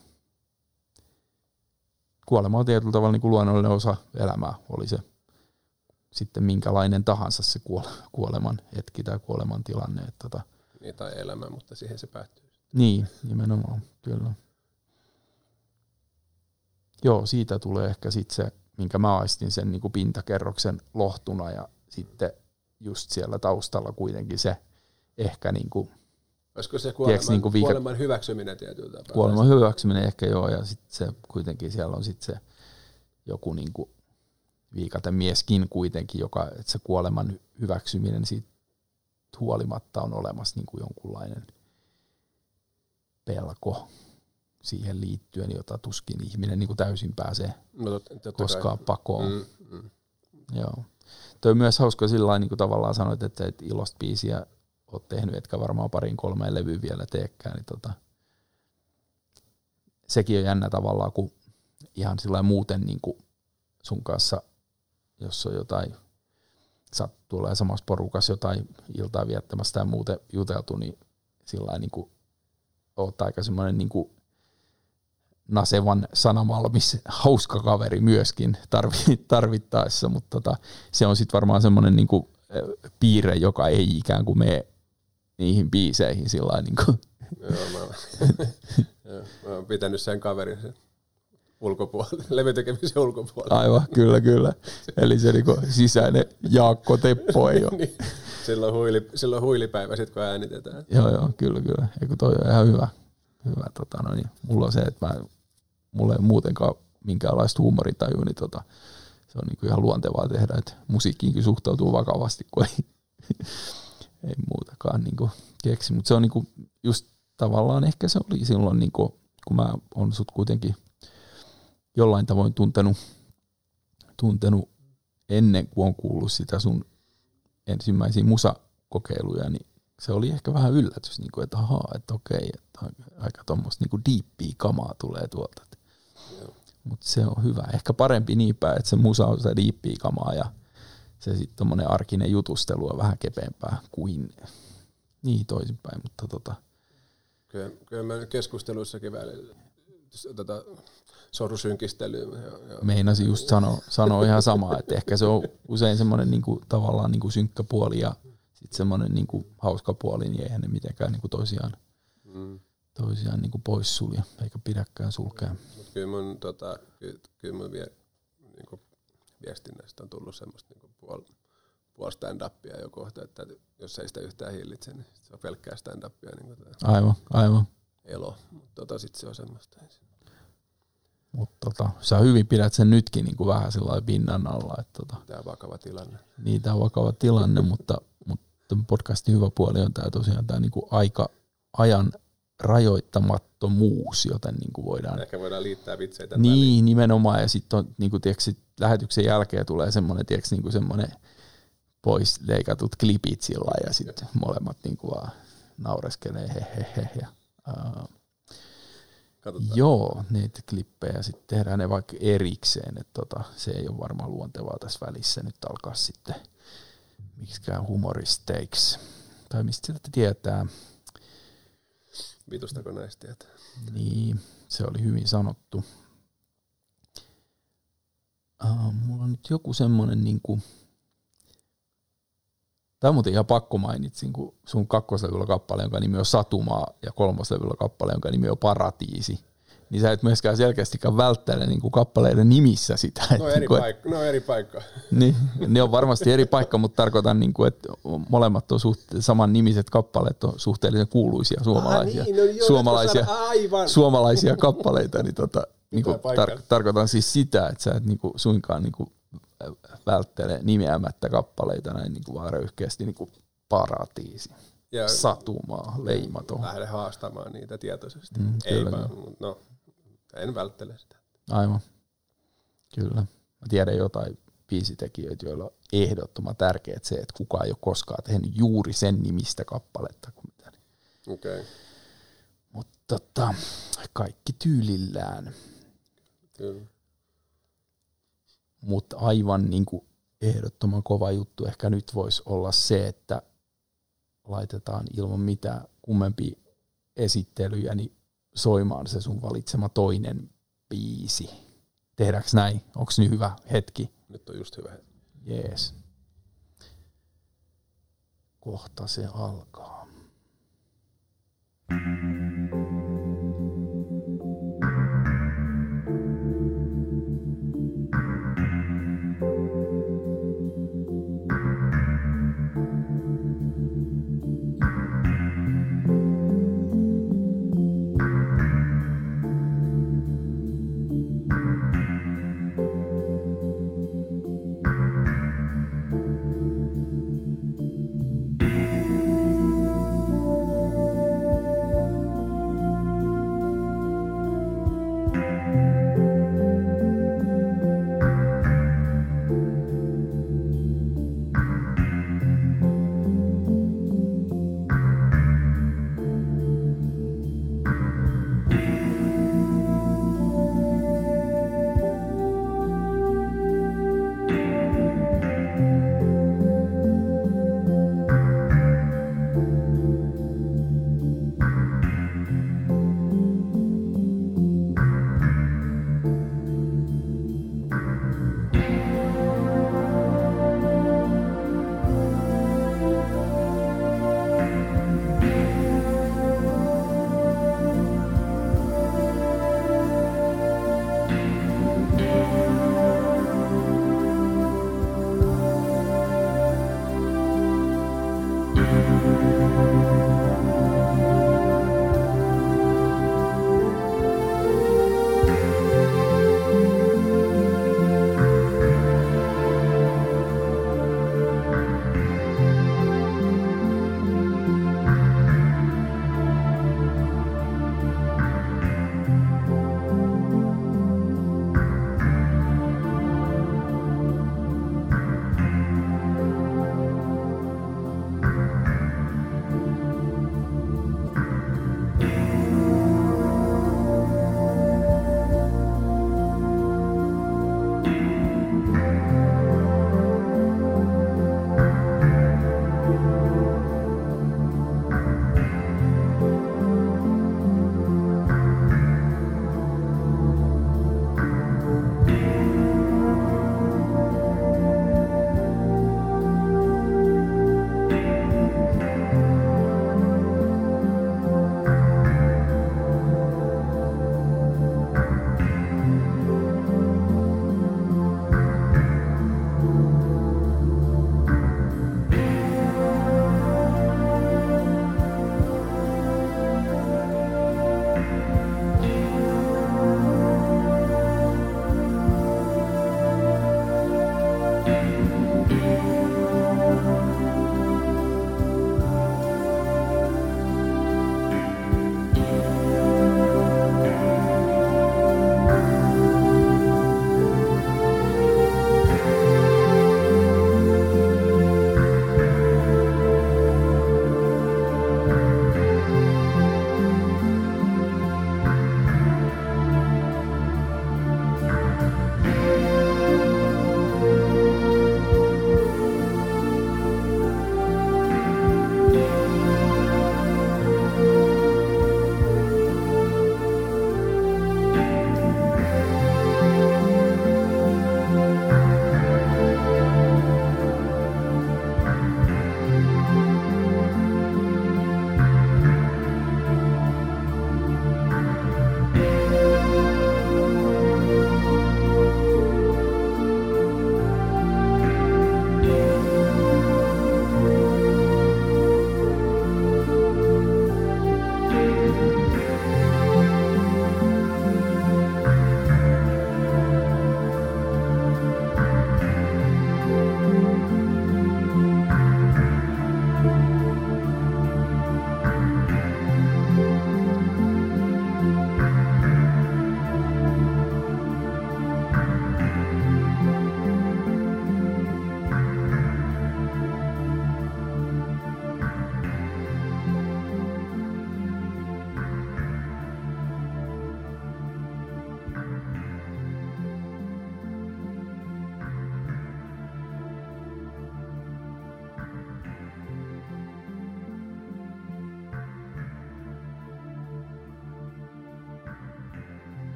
kuolema on tietyllä tavalla niin kuin luonnollinen osa elämää, oli se sitten minkälainen tahansa se kuole- kuoleman hetki tai kuoleman tilanne. Että tota, Niin, tai elämä, mutta siihen se päättyy. niin, nimenomaan, kyllä. Joo, siitä tulee ehkä sitten se, minkä mä aistin sen niin kuin pintakerroksen lohtuna ja sitten just siellä taustalla kuitenkin se ehkä niin kuin Olisiko se kuoleman, niin kuin viika- kuoleman hyväksyminen tietyllä tapaa? kuoleman hyväksyminen ehkä joo, ja sitten se kuitenkin siellä on sitten se joku niin kuin viikaten mieskin kuitenkin, joka, että se kuoleman hyväksyminen siitä huolimatta on olemassa niin kuin jonkunlainen pelko siihen liittyen, jota tuskin ihminen niin kuin täysin pääsee No, tot, koskaan pakoon. Mm, mm. Joo. Toi on myös hauska sillä niin kuin tavallaan sanoit, että et ilosta biisiä oot tehnyt, etkä varmaan parin kolmeen levyyn vielä teekään, niin tota, sekin on jännä tavallaan, kun ihan sillä muuten niin kuin sun kanssa, jos on jotain, sattuu olemaan samassa porukassa jotain iltaa viettämässä tai muuten juteltu, niin sillä niin kuin oot aika semmoinen niin kuin nasevan sanamalmis hauska kaveri myöskin tarvi- tarvittaessa, mutta tota, se on sitten varmaan semmoinen niinku, piirre, joka ei ikään kuin mene niihin biiseihin sillä niinku, Joo, mä, joo, mä oon pitänyt sen kaverin sen ulkopuolella, levytekemisen ulkopuolella. aivan, kyllä, kyllä. Eli se niinku sisäinen Jaakko Teppo ei ole. Niin, silloin, huili, silloin huilipäivä sit kun äänitetään. Joo, joo, kyllä, kyllä. Eikö toi on ihan hyvä. Hyvä tota, no niin. Mulla on se, että mä, mulla ei muutenkaan minkäänlaista huumorintajua, niin tota, se on niinku ihan luontevaa tehdä, että musiikkiinkin suhtautuu vakavasti, kun ei, ei muutakaan niinku keksi. Mutta se on niinku just tavallaan ehkä se oli silloin, niinku, kun mä on sut kuitenkin jollain tavoin tuntenut, tuntenut ennen kuin on kuullut sitä sun ensimmäisiä musakokeiluja, niin se oli ehkä vähän yllätys, niin kuin, että ahaa, että okei, että aika tuommoista niin diippiä kamaa tulee tuolta. Mutta se on hyvä. Ehkä parempi niin päin, että se musa on sitä diippiä kamaa ja se sitten tuommoinen arkinen jutustelu on vähän kepeämpää kuin niin toisinpäin, mutta tota, Kyllä, kyllä mä keskusteluissakin välillä tota, sorusynkistelyä. Ja, ja, meinasin just sanoa, sanoa ihan samaa, että ehkä se on usein semmoinen niinku, tavallaan niinku synkkä puoli ja sitten semmoinen niinku, hauska puoli, niin eihän ne mitenkään niinku, toisiaan, mm. toisiaan niinku, poissulje, eikä pidäkään sulkea. Mut kyllä mun, tota, kyllä, kyllä mun vie, niinku, viestinnästä on tullut semmoista niinku, puol, puol stand-upia jo kohta, että jos ei sitä yhtään hillitse, niin se on pelkkää stand-upia niin kuin Aivan, aivan. elo. Mutta tota, sit se on semmoista. Mutta tota, sä hyvin pidät sen nytkin niin kuin vähän sellainen pinnan alla, että tota, Tämä on vakava tilanne. niitä on vakava tilanne, mutta tämän podcastin hyvä puoli on tämä tosiaan tämä niin kuin aika, ajan rajoittamattomuus, joten niin kuin voidaan Ehkä voidaan liittää vitsejä tämän väliin. Niin, nimenomaan. Ja sitten on niin kuin, tiedätkö, sit lähetyksen jälkeen tulee semmoinen, tiedätkö, niin kuin semmoinen pois leikatut klipit sillä ja sitten molemmat niin kuin vaan naureskelee he, he, he, ja, uh, Katsotaan. Joo, niitä klippejä sitten tehdään ne vaikka erikseen, että tota, se ei ole varmaan luontevaa tässä välissä nyt alkaa sitten miksikään humoristeiksi. Tai mistä sitä tietää. Vitustako näistä tietää? Niin, se oli hyvin sanottu. Uh, mulla on nyt joku semmonen niinku, Tämä on muuten ihan pakko mainitsin, kun sun kakkoslevyllä kappale, jonka nimi on Satumaa, ja kolmoslevyllä kappale, jonka nimi on Paratiisi. Niin sä et myöskään selkeästikään välttele niin kuin kappaleiden nimissä sitä. No että eri, niin kuin, paikka, no eri paikka. niin, ne on varmasti eri paikka, mutta tarkoitan, niin kuin, että molemmat on suht, saman nimiset kappaleet on suhteellisen kuuluisia suomalaisia, Ah, niin, no joo, suomalaisia, aivan. suomalaisia kappaleita. Niin tota, niin kuin, tar- tarkoitan siis sitä, että sä et niin kuin, suinkaan niin kuin, välttele nimeämättä kappaleita näin niin kuin, vaan röyhkeästi niin kuin paratiisi, Ja satumaa, leimaton. lähde haastamaan niitä tietoisesti. Mm, Ei kyllä. vaan, no, en välttele sitä. Aivan. Kyllä. Mä tiedän jotain biisitekijöitä, joilla on ehdottoman tärkeää se, että kukaan ei ole koskaan tehnyt juuri sen nimistä kappaletta kuin mitä. Okei. Okay. Mutta tota, kaikki tyylillään. Kyllä. Mutta aivan niin kuin ehdottoman kova juttu ehkä nyt voisi olla se, että laitetaan ilman mitään kummempia esittelyjä, niin soimaan se sun valitsema toinen biisi. Tehdäänkö näin? Onko nyt hyvä hetki? Nyt on just hyvä hetki. Jees. Kohta se alkaa. Thank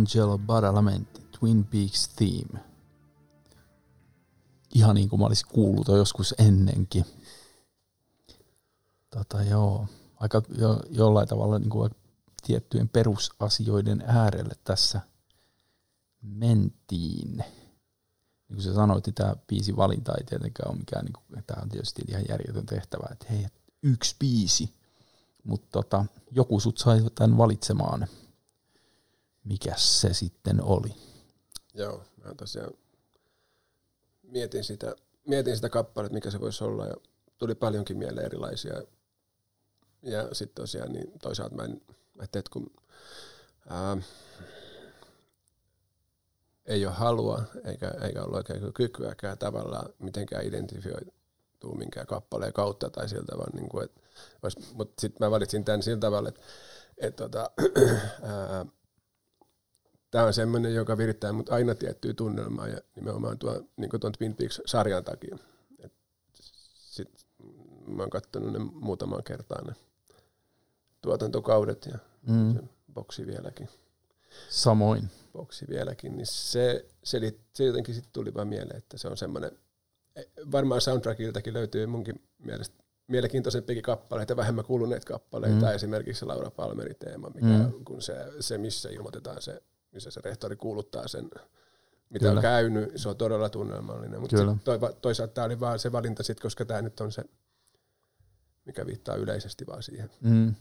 Angelo Badalamenti, Twin Peaks Theme. Ihan niin kuin mä olisin kuullut jo joskus ennenkin. Tota joo, aika jo, jollain tavalla niin kuin tiettyjen perusasioiden äärelle tässä mentiin. Niin kuin sä sanoit, niin tämä biisi valinta ei tietenkään ole mikään, niin kuin, tämä on tietysti ihan järjetön tehtävä, että hei, yksi biisi, mutta tota, joku sut sai tämän valitsemaan. Mikä se sitten oli? Joo, mä tosiaan mietin sitä, mietin sitä kappaletta, mikä se voisi olla ja tuli paljonkin mieleen erilaisia. Ja sitten tosiaan niin toisaalta mä en, että kun ää, ei ole halua eikä, eikä ole oikein kykyäkään tavallaan mitenkään identifioitua minkään kappaleen kautta tai siltä vaan niin kuin, että mutta sitten mä valitsin tämän sillä tavalla, että et tota, tämä on semmoinen, joka virittää mut aina tiettyä tunnelmaa ja nimenomaan tuo, niin tuon Twin Peaks-sarjan takia. Et sit mä oon katsonut ne muutaman kertaan ne tuotantokaudet ja mm. se boksi vieläkin. Samoin. Boksi vieläkin, niin se, se, se jotenkin sitten tuli vaan mieleen, että se on semmoinen, e, varmaan soundtrackiltakin löytyy munkin mielestä mielenkiintoisempiakin kappaleita, vähemmän kuluneet kappaleita, mm. esimerkiksi Laura Palmerin teema, mikä, mm. kun se, se, missä ilmoitetaan se, missä se rehtori kuuluttaa sen, mitä Kyllä. on käynyt, se on todella tunnelmallinen. Mutta toi, toisaalta tämä oli vaan se valinta, sit, koska tämä nyt on se, mikä viittaa yleisesti vaan siihen. Mm.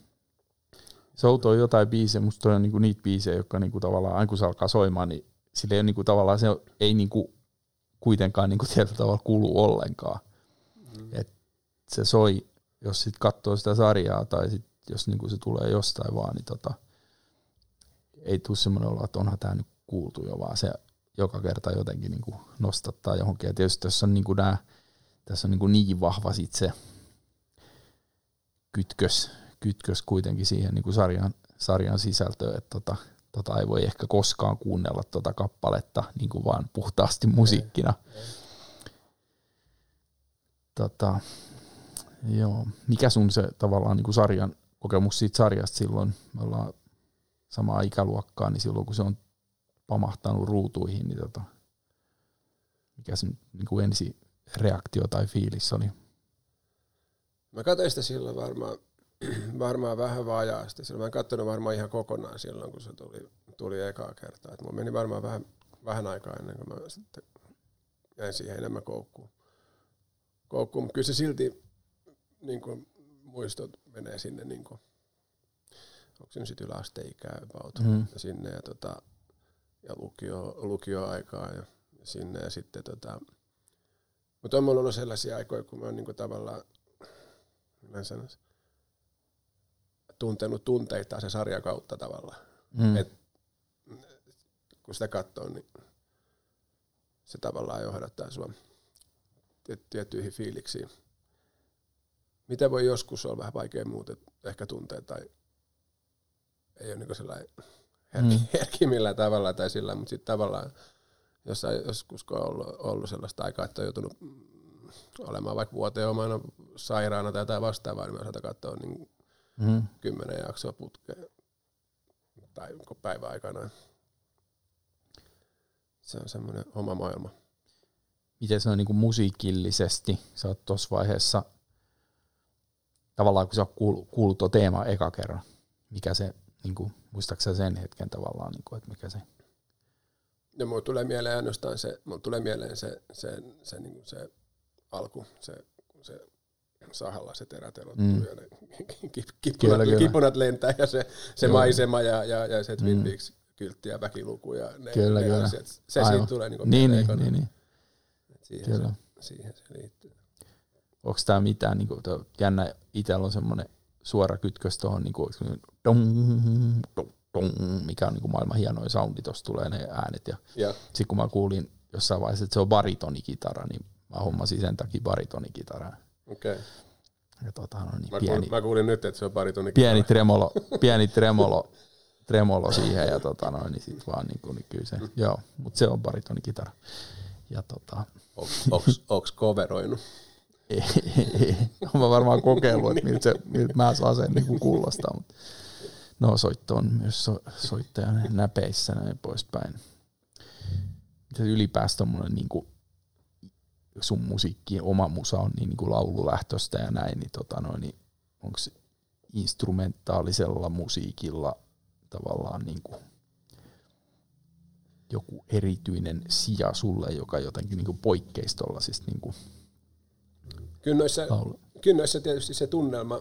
Sout on jotain biisejä, musta on niinku niitä biisejä, jotka niinku tavallaan, aina kun se alkaa soimaan, niin sille ei, niinku tavallaan, se ei niinku kuitenkaan niinku tietyllä tavalla kuulu ollenkaan. Mm. Et se soi, jos sit katsoo sitä sarjaa tai sit, jos niinku se tulee jostain vaan, niin tota, ei tule semmoinen olo, että onhan tämä nyt kuultu jo, vaan se joka kerta jotenkin niinku nostattaa johonkin. Ja tietysti tässä on, niinku nää, tässä on niinku niin vahva sit se kytkös, kytkös kuitenkin siihen niinku sarjan, sarjan sisältöön, että tota, tota ei voi ehkä koskaan kuunnella tota kappaletta niin kuin vaan puhtaasti musiikkina. Tota, Joo. Mikä sun se tavallaan niin kuin sarjan kokemus siitä sarjasta silloin? Me ollaan samaa ikäluokkaa, niin silloin kun se on pamahtanut ruutuihin, niin tota, mikä se niin kuin ensi reaktio tai fiilis oli? Mä katsoin sitä silloin varmaan, varmaan vähän vajaasti. Silloin mä en katsonut varmaan ihan kokonaan silloin, kun se tuli, tuli ekaa kertaa. Et mulla meni varmaan vähän, vähän aikaa ennen kuin mä sitten jäin siihen enemmän koukkuun. koukkuun. Mutta kyllä se silti niin kuin, muistot menee sinne, niin kuin, onko se nyt sitten yläasteikää about, mm. sinne ja, tota, ja lukio, lukioaikaa ja sinne ja sitten tota, mutta on ollut sellaisia aikoja, kun mä oon niin tavallaan, mä sanois, tuntenut tunteita se sarja kautta tavallaan. Mm. Et, kun sitä katsoo, niin se tavallaan johdattaa sua tiettyihin fiiliksiin mitä voi joskus olla vähän vaikea muuten ehkä tuntea tai ei ole niin sellainen herki, mm. herki millään tavalla tai sillä, mutta sitten tavallaan jossain joskus kun on ollut, ollut sellaista aikaa, että on joutunut olemaan vaikka vuoteen omana sairaana tai jotain vastaavaa, niin mä katsoa niin mm. kymmenen jaksoa putkeen tai päivän aikana. Se on semmoinen oma maailma. Miten se on niin musiikillisesti? Sä oot tuossa vaiheessa – tavallaan kun sä oot kuullut, kuullut tuo teema eka kerran, mikä se, niin kuin, muistaaksä sen hetken tavallaan, niin kuin, että mikä se? No mulle tulee mieleen ainoastaan se, mulle tulee mieleen se, se, se, niin kuin se alku, se, se sahalla se terät mm. ja ne kyllä. kippunat lentää ja se, se maisema ja, ja, ja se Twin mm. Peaks kyltti ja väkiluku ja ne, kyllä, ne kyllä. asiat. Se Aivan. siitä tulee niin, niin, niin, niin, niin. Siihen, kyllä. Se, siihen se liittyy onko tämä mitään, niin kuin, jännä, itsellä on semmoinen suora kytkös tuohon, niin kuin, dong, dong, dong, mikä on niin kuin maailman hienoin soundi, tuossa tulee ne äänet. Ja yeah. sitten kun mä kuulin jossain vaiheessa, että se on baritonikitara, niin mä hommasin sen takia baritonikitaran. Okei. Okay. Ja tota, no niin, mä, pieni, kuulin, mä kuulin nyt, että se on baritonikitara. Pieni tremolo, pieni tremolo, tremolo siihen ja tota, no, niin sit vaan niin kuin, niin kyllä se, mm. joo, mutta se on baritonikitara. Ja tota, onks, onks coveroinut? Olen varmaan kokeillut, että miltä, se, miltä mä saan sen niin kuulostaa. Mutta. No soitto on myös so, soittajan näpeissä näin poispäin. Ja ylipäänsä tommonen niinku, sun musiikki, oma musa on niin niinku laululähtöistä ja näin, niin, tota niin onko instrumentaalisella musiikilla tavallaan niinku joku erityinen sija sulle, joka jotenkin niinku poikkeisi tuollaisista niinku Kyllä noissa, laulu. kyllä noissa tietysti se tunnelma,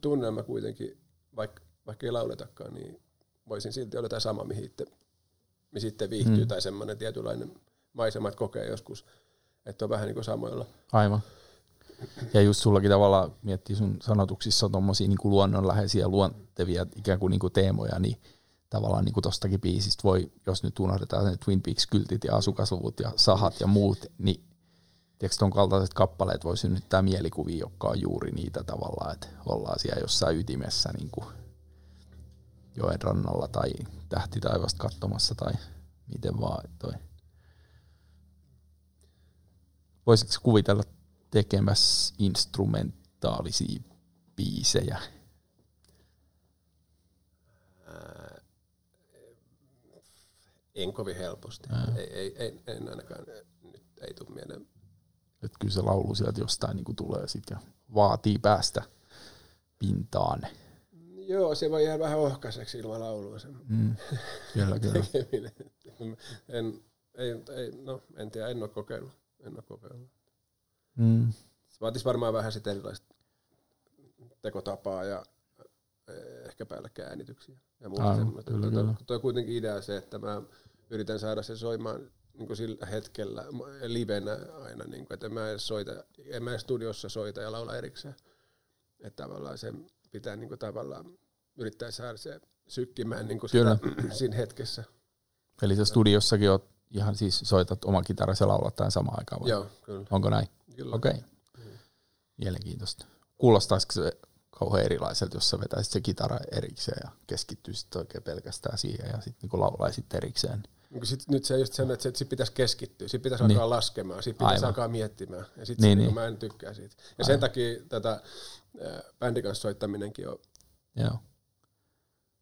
tunnelma kuitenkin, vaikka, vaikka ei lauletakaan, niin voisin silti olla jotain sama, mihin itse, mihin itse viihtyy, Mm. tai semmoinen tietynlainen maisema, että kokee joskus, että on vähän niin kuin samoilla. Aivan. Ja just sullakin tavallaan miettii sun sanotuksissa on tommosia niinku luonnonläheisiä, luontevia ikään kuin niinku teemoja, niin tavallaan niinku tostakin biisistä voi, jos nyt unohdetaan ne Twin Peaks-kyltit ja asukasluvut ja sahat ja muut, niin tiedätkö, ton kaltaiset kappaleet voi synnyttää mielikuvia, jotka on juuri niitä tavallaan, että ollaan siellä jossain ytimessä niin kuin joen rannalla tai tähti taivasta katsomassa tai miten vaan. Toi. Voisitko kuvitella tekemässä instrumentaalisia biisejä? Ää, en kovin helposti. Ää. Ei, ei, ei, en ainakaan, nyt ei tule mieleen. Että kyllä se laulu sieltä jostain niin kuin tulee sit ja vaatii päästä pintaan. Joo, se voi jäädä vähän ohkaiseksi ilman laulua se Mm. Kyllä, kyllä. tekeminen. En, ei, ei, no, en tiedä, en ole kokeillut. En ole kokeillut. Mm. Se vaatisi varmaan vähän sitä erilaista tekotapaa ja eh, ehkä päällekkäin äänityksiä. Ja muuta Aivan, semmoista. kyllä, Tuo- kyllä. Tuo on kuitenkin idea se, että mä yritän saada sen soimaan niin kuin sillä hetkellä livenä aina, niin kuin, että en mä edes soita, en mä edes studiossa soita ja laula erikseen. Että tavallaan se pitää niin kuin tavallaan yrittää saada se sykkimään niin kuin sitä, siinä hetkessä. Eli sä studiossakin oot ihan siis soitat oman kitarasi ja laulat tämän samaan aikaan vai? Joo, kyllä. Onko näin? kyllä. Okei. Okay. Mielenkiintoista. Kuulostaisiko se kauhean erilaiselta, jos sä vetäisit se kitara erikseen ja keskittyisit oikein pelkästään siihen ja sitten niinku laulaisit erikseen? Sit, nyt se just sen, että sit, sit pitäisi keskittyä, sit pitäisi Niin. alkaa laskemaan, sit pitäisi Aivan. alkaa miettimään. Ja sit Niin, niin, niin. mä en tykkää siitä. Ja sen takia tätä bändin kanssa soittaminenkin on Joo.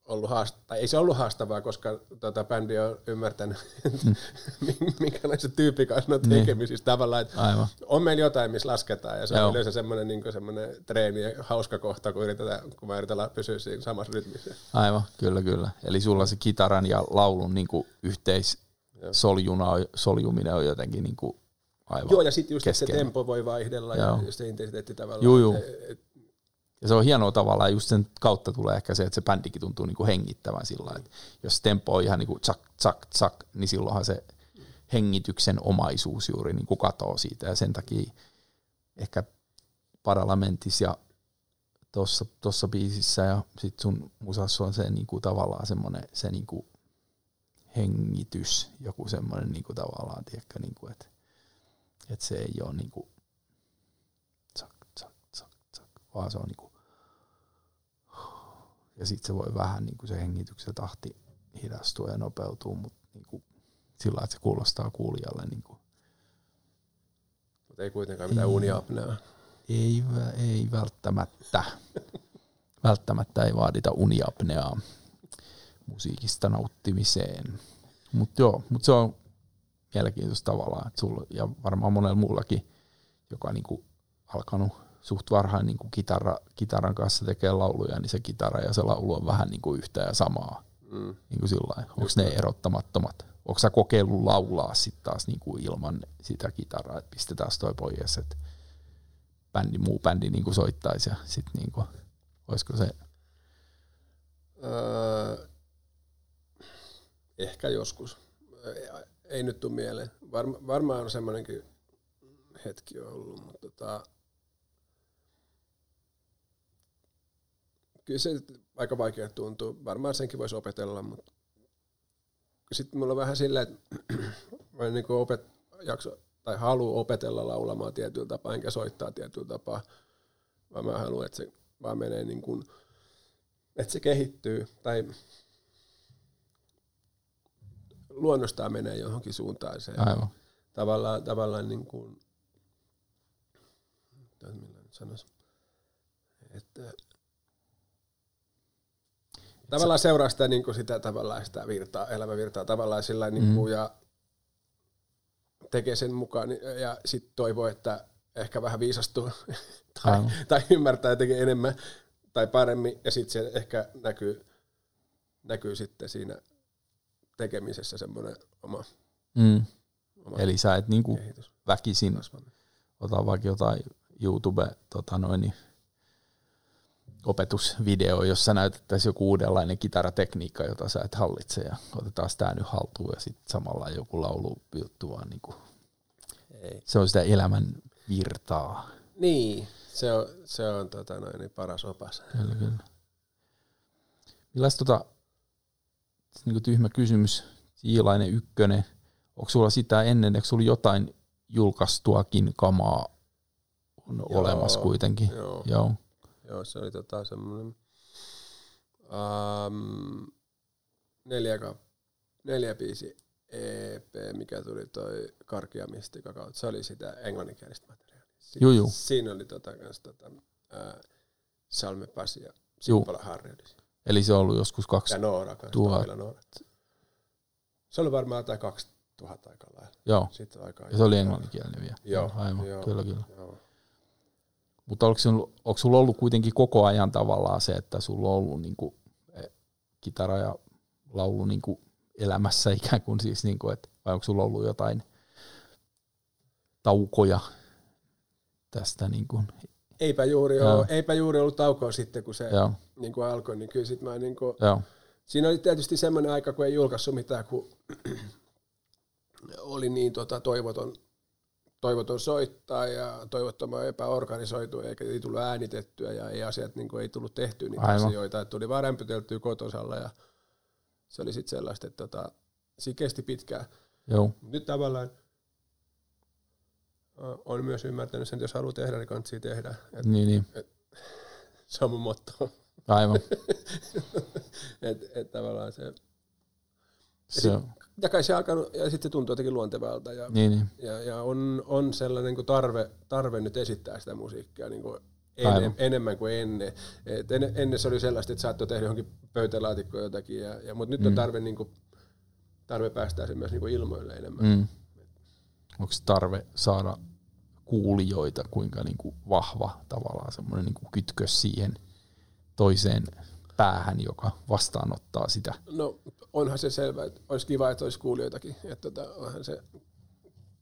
Ollut haastavaa, tai ei se ollut haastavaa, koska tota, bändi on ymmärtänyt, minkälaisen tyypin kanssa on Mm. Niin. tekemisissä tavallaan, että Aivan. on meillä jotain, missä lasketaan, ja se Joo. on yleensä semmoinen niin semmoinen treeni ja hauska kohta, kun, yritetään, kun mä yritän pysyä siinä samassa rytmissä. Aivan, kyllä, kyllä. Eli sulla se kitaran ja laulun niinku yhteissoljuna on- soljuminen on jotenkin niinku aivan Joo, ja sitten just, että se keskeinen. tempo voi vaihdella Joo. ja se intensiteetti tavallaan. Juu, juu. Et- et- Ja se on hienoa tavallaan, just sen kautta tulee ehkä se, että se bändikin tuntuu niinku hengittävän sillä että jos tempo on ihan niinku tsak, tsak, tsak, niin silloinhan se hengityksen omaisuus juuri niinku katoo siitä. Ja sen takia ehkä Paralamentissa ja tuossa tossa biisissä ja sit sun musassa on se niinku tavallaan semmoinen se niinku hengitys, joku semmoinen niinku tavallaan, tiedätkö, niinku, että et se ei ole niinku tsak, tsak, tsak, tsak, vaan se on niinku ja sitten se voi vähän niinku se hengityksen tahti hidastua ja nopeutua, mutta niinku sillä lailla, että se kuulostaa kuulijalle niinku Mutta ei kuitenkaan mitään uniapneaa. ei, ei välttämättä. välttämättä ei vaadita uniapneaa musiikista nauttimiseen. Mutta joo, mut se on mielenkiintoista tavallaan, että sulla ja varmaan monella muullakin, joka niinku alkanut suht varhain niinku kitara, kitaran kanssa tekee lauluja, niin se kitara ja se laulu on vähän niinku yhtä ja samaa. Mm. Niin Onko ne erottamattomat? Onko sä kokeillut laulaa sitten taas niinku ilman sitä kitaraa, että pistetään toi pois, että bändi, muu bändi niinku soittaisi ja sitten niinku, olisiko se, Öö, ehkä joskus. Ei, ei nyt tule mieleen. Varma, varmaan on semmoinenkin hetki ollut, mutta tota, kyllä se aika vaikea tuntuu. Varmaan senkin voisi opetella, mutta sitten mulla on vähän silleen, että mä en niin opet, jakso, tai halua opetella laulamaan tietyllä tapaa, enkä soittaa tietyllä tapaa, vaan mä haluan, että se vaan menee niin kuin, että se kehittyy, tai luonnostaan menee johonkin suuntaan. Se aivan. tavallaan, tavallaan niin kuin, millä nyt sanoisi, että tavallaan seuraa sitä, niin kuin sitä, tavallaan sitä virtaa, elämävirtaa tavallaan sillä niin kuin, ja tekee sen mukaan niin- ja sitten toivoo, että ehkä vähän viisastuu tai, Aivan. tai ymmärtää ja tekee enemmän tai paremmin ja sitten se ehkä näkyy, näkyy sitten siinä tekemisessä semmoinen oma Mm. Oma Eli sä et niinku kehitys. väkisin ota vaikka jotain YouTube tota noin, niin opetusvideo, jossa näytettäisiin joku uudenlainen kitaratekniikka, jota sä et hallitse ja otetaan sitä nyt haltuun ja sitten samalla joku laulu juttu vaan niinku, Ei. se on sitä elämän virtaa. Niin, se on, se on tota noin, niin paras opas. Kyllä, kyllä. Millaista tota, niin tyhmä kysymys, Siilainen ykkönen, onko sulla sitä ennen, eikö sulla jotain julkaistuakin kamaa on Joo, olemassa kuitenkin? Joo, Joo. Joo se oli tota semmoinen um, neljä, kap- neljä biisi EP, mikä tuli toi Karkia Mistika kautta. Se oli sitä englanninkielistä materiaalia. Si- Juu, juu. Siinä oli tota, kans, tota, ää, Salme Pasi ja. Simpala Harri. Eli se on ollut joskus kaksi. Ja Noora kanssa. Tuhat. Noora. Se oli varmaan jotain 2000 aika lailla. Joo. Sitten aikaa. Ja se oli englanninkielinen vielä. Joo, Aivan, joo, kyllä, kyllä. Joo. Mutta onko, sulla, onko sulla ollut kuitenkin koko ajan tavallaan se, että sulla on ollut niinku, eh, kitara ja laulu niinku elämässä ikään kuin siis, niinku, et, vai onko sulla ollut jotain taukoja tästä? Niinku, Eipä juuri, Joo. ole, eipä juuri ollut taukoa sitten, kun se joo, niin kuin alkoi, niin kyllä sit mä niin kuin, joo, siinä oli tietysti semmoinen aika, kun ei julkaissut mitään, kun oli niin tota, toivoton, toivoton soittaa ja toivottoman epäorganisoitu, eikä ei tullut äänitettyä ja ei asiat niin kuin, ei tullut tehtyä niitä Aivan. asioita, että tuli vaan rämpyteltyä kotosalla ja se oli sitten sellaista, että tota, siinä kesti pitkään. joo, Nyt tavallaan on myös ymmärtänyt sen, että jos haluaa tehdä, niin kannattaa tehdä. Et niin, niin, se on mun motto. aivan. et, et tavallaan se, Se, on- ja kai se alkanut, ja sitten se tuntuu jotenkin luontevalta, ja, niin, niin, ja, ja on, on sellainen niin tarve, tarve nyt esittää sitä musiikkia niin kuin enem, enemmän kuin ennen. Et en, ennen se oli sellaista, että saattoi tehdä johonkin pöytälaatikkoon jotakin, ja, ja, mutta nyt on Mm. tarve, niin kuin, tarve päästää se myös niin kuin ilmoille enemmän. mm. Onko tarve saada kuulijoita, kuinka niinku vahva tavallaan semmoinen niinku kytkös siihen toiseen päähän, joka vastaanottaa sitä. No onhan se selvä, että olisi kiva, että olisi kuulijoitakin. Että tota, onhan se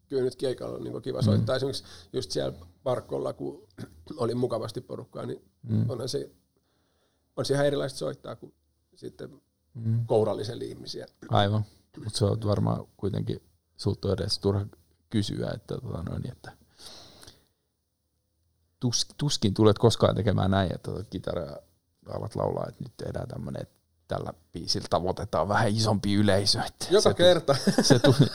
kyllä nyt keikalla on niin kiva Mm. soittaa. Esimerkiksi just siellä Parkkolla, kun oli mukavasti porukkaa, niin Mm. onhan se, on se ihan erilaista soittaa kuin sitten Mm. kourallisen ihmisiä. Aivan, mutta se on varmaan kuitenkin sulta edes turha kysyä, että, tota noin, että tus, tuskin tulet koskaan tekemään näin, että tota kitara alat laulaa, että nyt tehdään tämmöinen, että tällä biisillä tavoitetaan vähän isompi yleisö. Että Joka se, kerta. Se, tu, se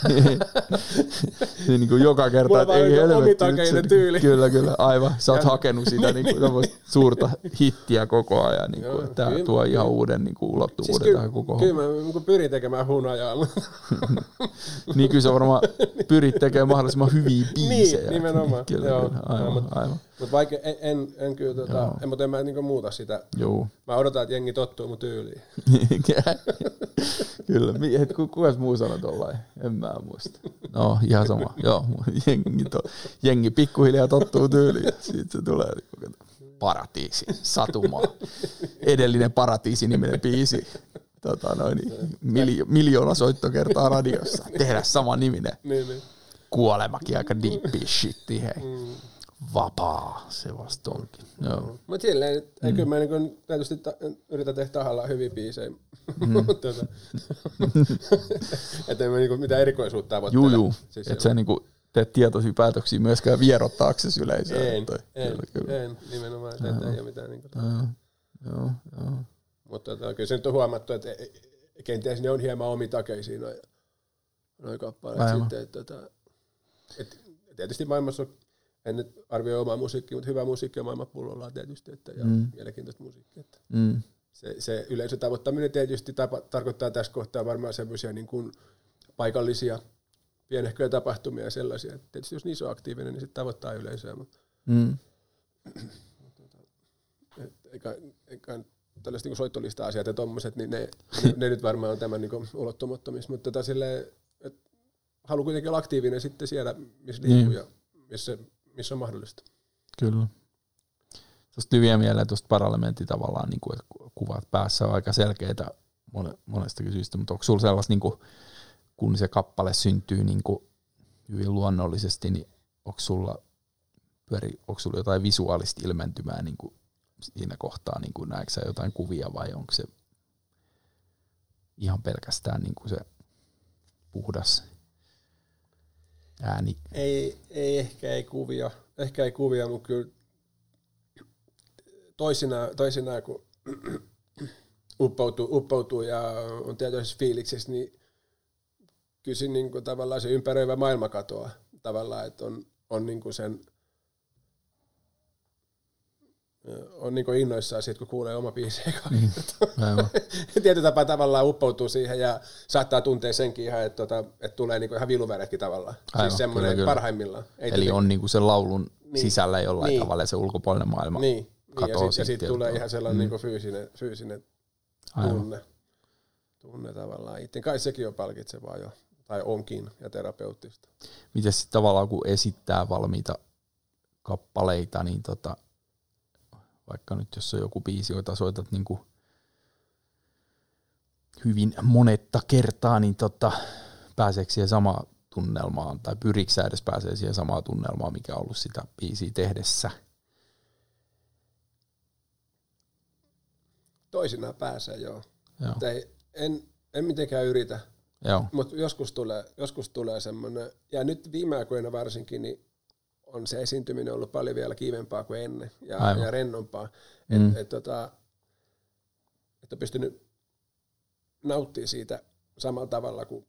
niin kuin joka kerta, Mulla että ei helvetti. nyt omitakeinen tyyli. Kyllä, kyllä, aivan. Sä oot hakenut sitä niin kuin, semmoista suurta hittiä koko ajan. Niin Joo, kuin, tämä kyllä, tuo ihan uuden niin kuin, ulottuvuuden Siis tähän koko kyllä mä niin pyrin tekemään hunajaa, mutta Niin kyllä sä varmaan pyrit tekemään mahdollisimman hyviä biisejä. Niin, nimenomaan. Kyllä, Joo, kyllä. Aivan, joo, mut- aivan. mut vaikka en, en, en kyllä, tota, Joo. en, mutta en mä niin muuta sitä. Joo. Mä odotan, että jengi tottuu mun tyyliin. kyllä. Et, ku, kukas muu sanoi tollain? En mä muista. No, ihan sama. Joo, jengi, to, jengi pikkuhiljaa tottuu tyyliin. Siitä se tulee. niin Paratiisi, satumaa. Edellinen Paratiisi-niminen biisi. Tota noin, niin, miljo, miljoona soittokertaa radiossa. Tehdä sama niminen. Niin. Kuolemakin aika deep shit, hei. Vapaa se vasta onkin. Joo. Mutta silleen, että mm. kyllä mä niin tietysti ta- yritän tehdä tahallaan hyviä biisejä. Mm. tota, että en mä niin mitään erikoisuutta tavoittele. Juu, juu. Siis Et se sä niinku teet tietoisia päätöksiä myöskään vierottaaksesi yleisöä. en, Toi- en, kyllä, kyllä. en, nimenomaan, että et ei ole mitään. Niin kuin, Joo, joo, joo. mutta tota, kyllä se nyt on huomattu, että e- e- kenties ne on hieman omitakeisia noin noi kappaleet Aivan. sitten. Että, tota, et, tietysti maailmassa on, en nyt arvioi omaa musiikkia, mutta hyvä musiikki on maailman pullollaan tietysti, että, ja Mm. mm. mielenkiintoista musiikkia. Että. Mm. se, se yleisötavoittaminen tietysti tapa, tarkoittaa tässä kohtaa varmaan semmoisia niin kuin paikallisia pienehköjä tapahtumia ja sellaisia. Et Tietysti jos niissä on aktiivinen, niin sitten tavoittaa yleisöä, mutta Mm. et eikä, eikä tällaiset niin soittolista-asiat ja tommoset, niin ne, ne, nyt varmaan on tämän niin ulottumattomissa, mutta tota silleen, että haluan kuitenkin olla aktiivinen sitten siellä, missä Niin. liikkuu ja missä, missä on mahdollista. Kyllä. Tuosta vielä mieleen tuosta parlamentti tavallaan, niin kuin, että kuvat päässä on aika selkeitä mone- monestakin syystä, mutta onko sulla sellaista, niin kuin, kun se kappale syntyy niin kuin, hyvin luonnollisesti, niin onko sulla, pyöri, onko sulla jotain visuaalista ilmentymää niin kuin, siinä kohtaa, niin kuin, näetkö jotain kuvia vai onko se ihan pelkästään niin kuin se puhdas ääni? Ei, ei ehkä ei kuvia, ehkä ei kuvia, mutta kyllä toisinaan, toisinaan kun uppoutuu, uppoutuu ja on tietoisessa fiiliksissä, niin kyllä niin tavallaan se ympäröivä maailma katoaa tavallaan, että on, on niin kuin sen on niin innoissaan siitä, kun kuulee oma Niin. Aivan. Tietyllä tapaa tavallaan uppoutuu siihen ja saattaa tuntea senkin ihan, että, tota, että tulee niin ihan viluväretkin tavallaan. Aivan, siis semmoinen kyllä, kyllä. parhaimmillaan. Ei Eli on niinku sen laulun Niin. sisällä jollain Niin. tavalla ja se ulkopuolinen maailma. Niin, niin ja katoaa sitten sit tulee ihan sellainen Mm. mm. niin fyysinen, fyysinen Aivan. tunne, tunne tavallaan. Itse kai sekin on palkitsevaa jo, tai onkin, ja terapeuttista. Miten sitten tavallaan kun esittää valmiita kappaleita, niin tota, vaikka nyt jos on joku biisi, jota soitat niinku hyvin monetta kertaa, niin tota, pääseekö siihen samaan tunnelmaan, tai pyritkö sä edes pääsee siihen samaan tunnelmaan, mikä on ollut sitä biisiä tehdessä? Toisinaan pääsee, joo. Joo, ei, en, en mitenkään yritä, mutta joskus tulee, joskus tulee semmoinen, ja nyt viime aikoina varsinkin, niin on se esiintyminen ollut paljon vielä kivempaa kuin ennen, ja, Aivan. ja rennompaa. Mm. Että et, tota, et on pystynyt nauttimaan siitä samalla tavalla kuin,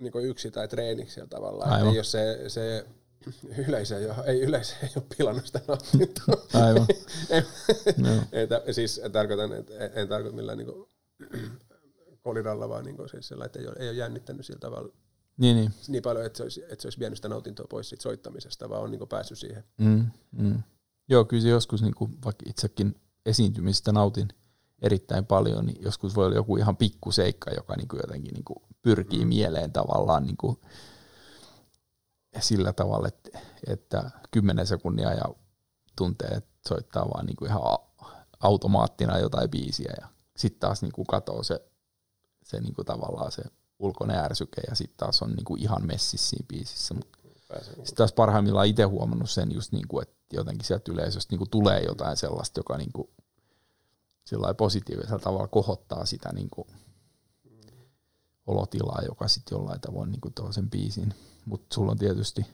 niin kuin yksi tai treeniksellä tavallaan. Aivan. Ei ole se, se yleisö, jo, ei yleisö ei ole pilannut sitä nautintoa. Aivan. Joo. ei, siis tarkoitan, että en, en tarkoita millään niin kuin, koliralla, vaan niin kuin, siis sillä, että ei ole, ei ole jännittänyt sillä tavalla Niin, niin. niin paljon, että se olisi, että se olisi vienyt sitä nautintoa pois siitä soittamisesta, vaan on niin kuin päässyt siihen. Mm, mm. Joo, kyllä se joskus, niin kuin, vaikka itsekin esiintymistä nautin erittäin paljon, niin joskus voi olla joku ihan pikkuseikka, joka niin kuin jotenkin niin kuin pyrkii mm. mieleen tavallaan niin kuin sillä tavalla, että, että 10 sekunnia ja tuntee, että soittaa vaan niin kuin ihan automaattina jotain biisiä ja sitten taas niin kuin katoo se, se niin kuin tavallaan se ulkoinen ärsyke ja sitten taas on niin kuin ihan messissä siinä biisissä, sitten taas parhaimmillaan itse huomannut sen just niin kuin, että jotenkin sieltä yleisöstä niin kuin tulee jotain sellaista, joka niin kuin sillä positiivisella tavalla kohottaa sitä niin kuin olotilaa, joka sitten jollain tavoin niin kuin tuo sen biisin. Mutta sulla on tietysti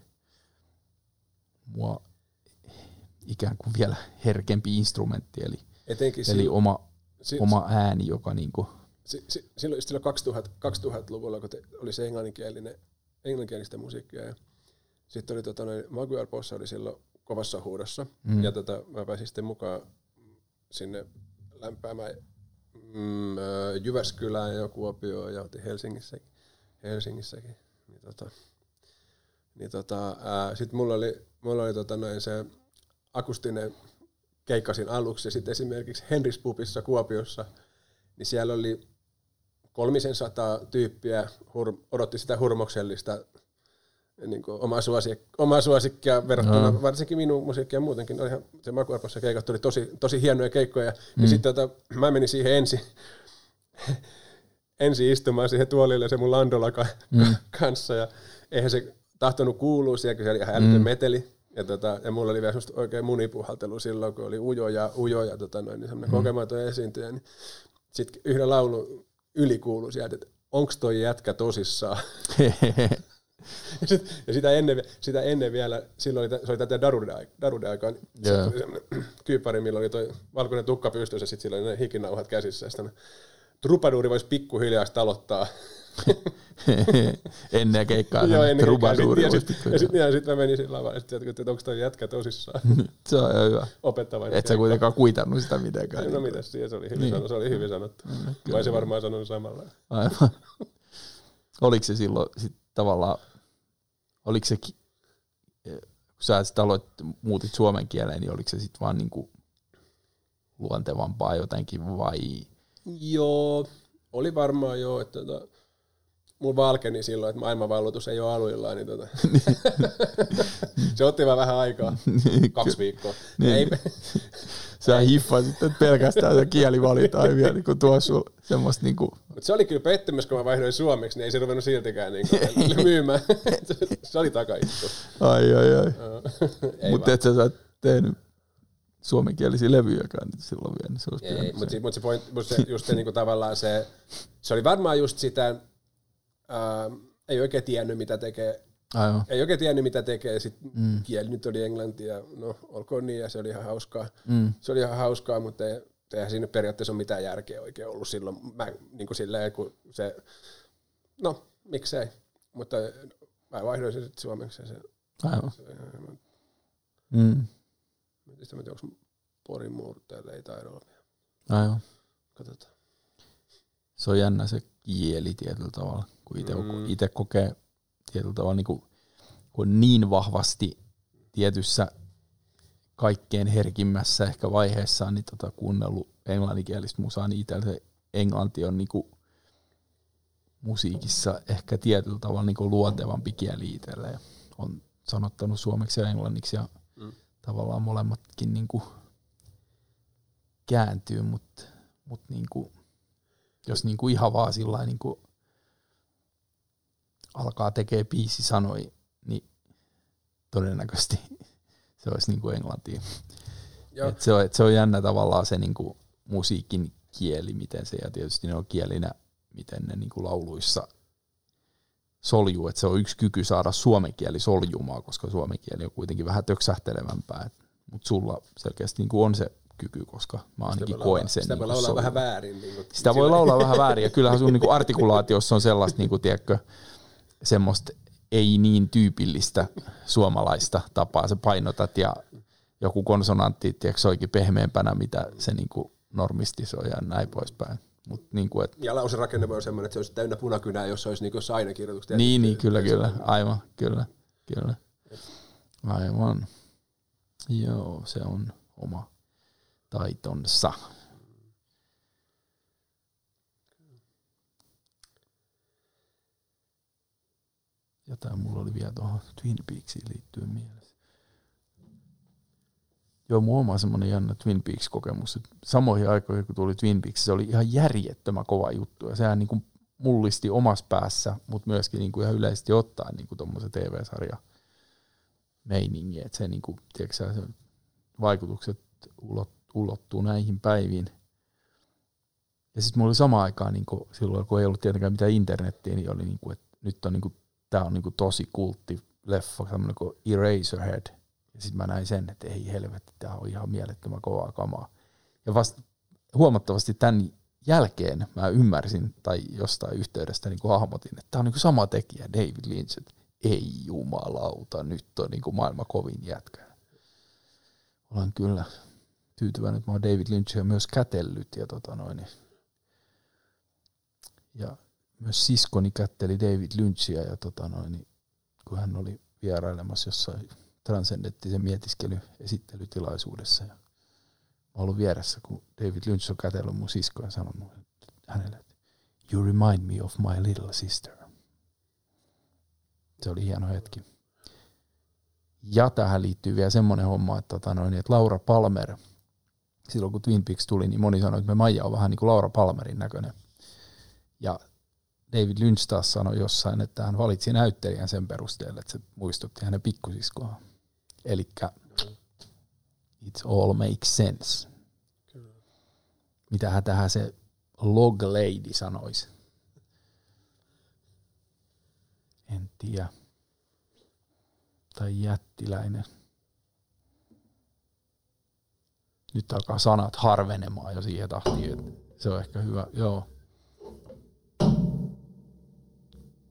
mua ikään kuin vielä herkempi instrumentti, eli, Etenkin eli oma, si- oma ääni, joka niin kuin, si- si- silloin, silloin 2000, 2000-luvulla, kun te, oli se englanninkielinen, englanninkielistä musiikkia ja sitten oli tota, noin, Maguire Bossa oli silloin kovassa huudossa Mm. ja tota, mä pääsin sitten mukaan sinne lämpäämään mm, ö, Jyväskylään ja Kuopioon ja oltiin Helsingissäkin. Helsingissäkin. Niin, tota, niin tota, sitten mulla oli, mulla oli tota, noin se akustinen keikkasin aluksi ja sitten esimerkiksi Henris Pubissa Kuopiossa, niin siellä oli kolmisen sataa tyyppiä hur, odotti sitä hurmoksellista niin kuin omaa, suosik, omaa suosikkia verrattuna, Joo. varsinkin minun musiikkia muutenkin. Olihan se Makuarpossa keikat oli tosi, tosi hienoja keikkoja. Mm. Niin sitten tota, mä menin siihen ensin, ensin istumaan siihen tuolille se mun Landola ka- Mm. kanssa ja eihän se tahtonut kuulua siellä, kun siellä oli ihan älytön Mm. meteli. Ja, tota, ja mulla oli vielä semmoista oikein munipuhaltelu silloin, kun oli ujo ja ujo ja tota, noin, niin semmoinen Mm. mm. kokematon esiintyjä. Niin sitten yhden laulun yli kuului sieltä, että onks toi jätkä tosissaan? Ja, sit, ja sitä, ennen, sitä ennen vielä, silloin oli, se oli tätä Darude, aikaa, niin yeah. oli semmoinen kyypari, millä oli toi valkoinen tukka pystyssä, ja sitten sillä oli ne hikinauhat käsissä, ja sitten trupaduuri voisi pikkuhiljaa aloittaa. ennen keikkaa Joo, ennen trubaduuri ja voisi sitten pikkuhiljaa. sit, ja sit mä menin sillä tavalla, että, että onko toi jätkä tosissaan Se on ihan hyvä. opettava. Et sä kuitenkaan kuitannut sitä mitenkään. No mitäs siihen, se oli hyvin, Niin. niin. sanottu, se oli hyvin sanottu. Mm, Vai se varmaan sanonut samalla. Aivan. Oliko se silloin sit tavallaan, oliko se, kun sä sit aloit, muutit suomen kieleen, niin oliko se sitten vaan niinku luontevampaa jotenkin vai? Joo, oli varmaan joo, että tota, mulla valkeni silloin, että maailmanvalloitus ei ole aluillaan, niin tota, se otti vaan vähän aikaa, kaksi viikkoa. Niin. Ei, Sä hiffasit, että pelkästään se kieli valitaan vielä niin tuo sulla semmoista niin kuin, Mutta se oli kyllä pettymys, kun mä vaihdoin suomeksi, niin ei se ruvennut siltikään niin myymään. se oli takaisku. ai ai ai. Mutta et sä, sä tehnyt suomenkielisiä levyjäkään silloin vielä, niin se olisi Ei, mutta mut se, point, mut se, just se, niinku tavallaan se, se oli varmaan just sitä, ää, ei oikein tiennyt mitä tekee, Aivan. ei oikein tiennyt mitä tekee, sit mm. kieli nyt oli englanti ja no olkoon niin ja se oli ihan hauskaa. Mm. Se oli ihan hauskaa, mutta ei, eihän siinä periaatteessa ole mitään järkeä oikein ollut silloin, mä, niin kuin silleen, kun se, no miksei, mutta mä vaihdoin sen sitten suomeksi ja se, Aivan. se mä Mm. mietin sitä, onko Porin muurteelle, ei taida olla vielä. Aivan. Katsotaan. Se on jännä se kieli tietyllä tavalla, kun itse Mm. itse kokee tietyllä tavalla niin kuin, kun niin vahvasti tietyssä kaikkein herkimmässä ehkä vaiheessaan niin tota, kuunnellut englanninkielistä musaa, niin itsellä se englanti on niin kuin musiikissa ehkä tietyllä tavalla niin kuin luontevampi kieli itselle. Ja on sanottanut suomeksi ja englanniksi ja Mm. tavallaan molemmatkin niin kuin kääntyy, mutta mut niin kuin, jos niin kuin ihan vaan sillä niin kuin alkaa tekee biisi sanoi, niin todennäköisesti se olisi niin kuin englantia. Joo. Et se, on, et se on jännä tavallaan se niin kuin musiikin kieli, miten se, ja tietysti ne on kielinä, miten ne niin kuin lauluissa soljuu, että se on yksi kyky saada suomen kieli soljumaan, koska suomen kieli on kuitenkin vähän töksähtelevämpää, mutta sulla selkeästi niin kuin on se kyky, koska mä ainakin Sitä koen sen. Sitä niin voi kuin laulaa vähän väärin. Niin kuin, Sitä voi laulaa vähän väärin, ja kyllähän sun niinku artikulaatiossa on sellaista, niinku, tiedätkö, semmoista ei niin tyypillistä suomalaista tapaa. Sä painotat ja joku konsonantti tiedätkö, soikin pehmeämpänä, mitä se niinku normisti soi ja näin poispäin. Mut niinku, et, Ja lausen rakenne voi olla semmoinen, että se olisi täynnä punakynää, jos se olisi niin aina kirjoitukset. niin, niin, kyllä, kyllä, aivan, kyllä, kyllä. Aivan. Joo, se on oma taitonsa. Jotain mulla oli vielä tuohon Twin Peaksiin liittyen mielessä. Joo, mulla on semmoinen jännä Twin Peaks-kokemus. Samoihin aikoihin, kun tuli Twin Peaks, se oli ihan järjettömän kova juttu. Ja sehän niin kuin mullisti omassa päässä, mutta myöskin niin kuin ihan yleisesti ottaen niin tuommoisen TV-sarja meiningi. Että se, niin kuin, tiedätkö, se vaikutukset ulot, ulottuu näihin päiviin. Ja sitten mulla oli sama aikaan, niin kuin silloin kun ei ollut tietenkään mitään internettiä, niin oli niin kuin, että nyt on niin kuin, tää on niin kuin tosi kultti leffa, tämmöinen kuin Eraserhead. Ja sitten mä näin sen, että ei helvetti, tämä on ihan mielettömän kovaa kamaa. Ja vasta huomattavasti tämän jälkeen mä ymmärsin tai jostain yhteydestä niin hahmotin, että tämä on niin kuin sama tekijä, David Lynch, että ei jumalauta, nyt on niin kuin maailman kovin jätkä. Olen kyllä tyytyväinen, että mä oon David Lynchia myös kätellyt ja tota noin. Ja myös siskoni kätteli David Lynchia ja tota noin, kun hän oli vierailemassa jossain transcendenttisen mietiskelyn esittelytilaisuudessa. Ja mä ollut vieressä, kun David Lynch on kätellyt mun siskoa ja sanonut hänelle, että you remind me of my little sister. Se oli hieno hetki. Ja tähän liittyy vielä semmoinen homma, että, tota noin, että Laura Palmer, silloin kun Twin Peaks tuli, niin moni sanoi, että me Maija on vähän niin kuin Laura Palmerin näköinen. Ja David Lynch taas sanoi jossain, että hän valitsi näyttelijän sen perusteella, että se muistutti hänen pikkusiskoa. Eli it all makes sense. Mitähän tähän se log lady sanoisi? En tiedä. Tai jättiläinen. Nyt alkaa sanat harvenemaan jo siihen tahtiin, että se on ehkä hyvä. Joo.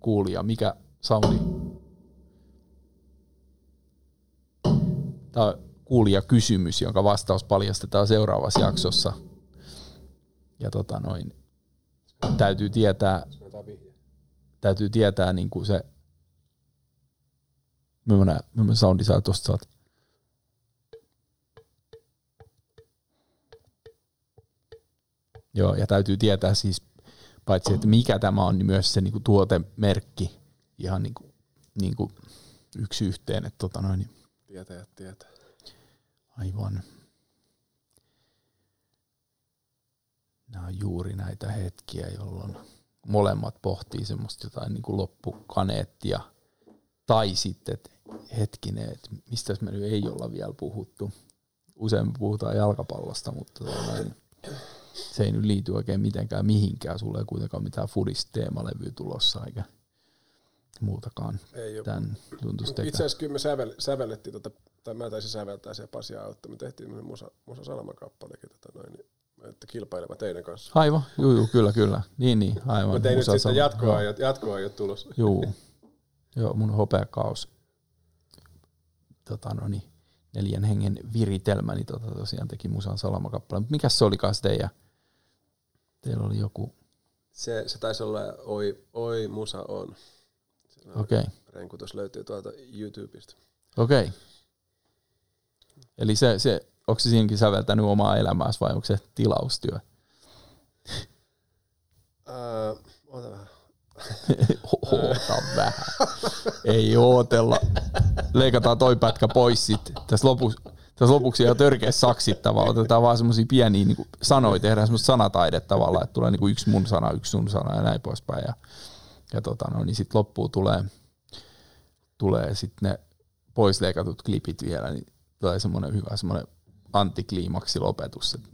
Kuulija, mikä soundi? Tämä on kuulija kysymys, jonka vastaus paljastetaan seuraavassa jaksossa. Ja tota noin, täytyy tietää, täytyy tietää niin kuin se, millainen, millainen soundi sä tuosta saat. Joo, ja täytyy tietää siis, paitsi että mikä tämä on, niin myös se niinku tuotemerkki ihan niinku, niinku yksi yhteen. Että tota noin, niin Tietäjät tietää. aivan. Nämä on juuri näitä hetkiä, jolloin molemmat pohtii semmoista jotain niinku loppukaneettia. Tai sitten, että hetkinen, että mistä me nyt ei olla vielä puhuttu. Usein puhutaan jalkapallosta, mutta tota noin, se ei nyt liity oikein mitenkään mihinkään. Sulla ei kuitenkaan mitään fudis-teemalevyä tulossa eikä muutakaan. Ei ole. Itse asiassa kyllä me sävel, sävellettiin, tota, tai mä taisin säveltää se Pasi Autta, me tehtiin Musa, Musa Salman kappalekin, tota noin, niin, että kilpaileva teidän kanssa. Aivan, juu, juu, kyllä, kyllä. Niin, niin, aivan. Mutta ei nyt Musa sitten jatkoa, joo. ei- jatkoa ei ole tulossa. Juu. Joo, mun hopeakaus. Tota, no niin, neljän hengen viritelmä, niin tota, tosiaan teki Musan Salama-kappale. Mutta mikä se olikaan se teidän? Teillä oli joku, Se, se taisi olla Oi, Oi Musa on. Okei, okay. Renkutus löytyy tuolta YouTubesta. okei. Okay. Eli se, se, onko se siinäkin säveltänyt omaa elämääsi vai onko se tilaustyö? Ää, ota vähän. Oota vähän. Ei ootella. Leikataan toi pätkä pois sitten. Tässä lopuksi, tässä lopuksi ihan törkeä saksittava. Otetaan vaan semmosia pieniä niin sanoja, tehdään semmoista sanataidetta tavallaan, että tulee niin yksi mun sana, yksi sun sana ja näin poispäin. Ja, ja tota, no, niin sitten loppuun tulee, tulee sitten ne pois leikatut klipit vielä, niin tulee semmoinen hyvä semmoinen antikliimaksi lopetus, että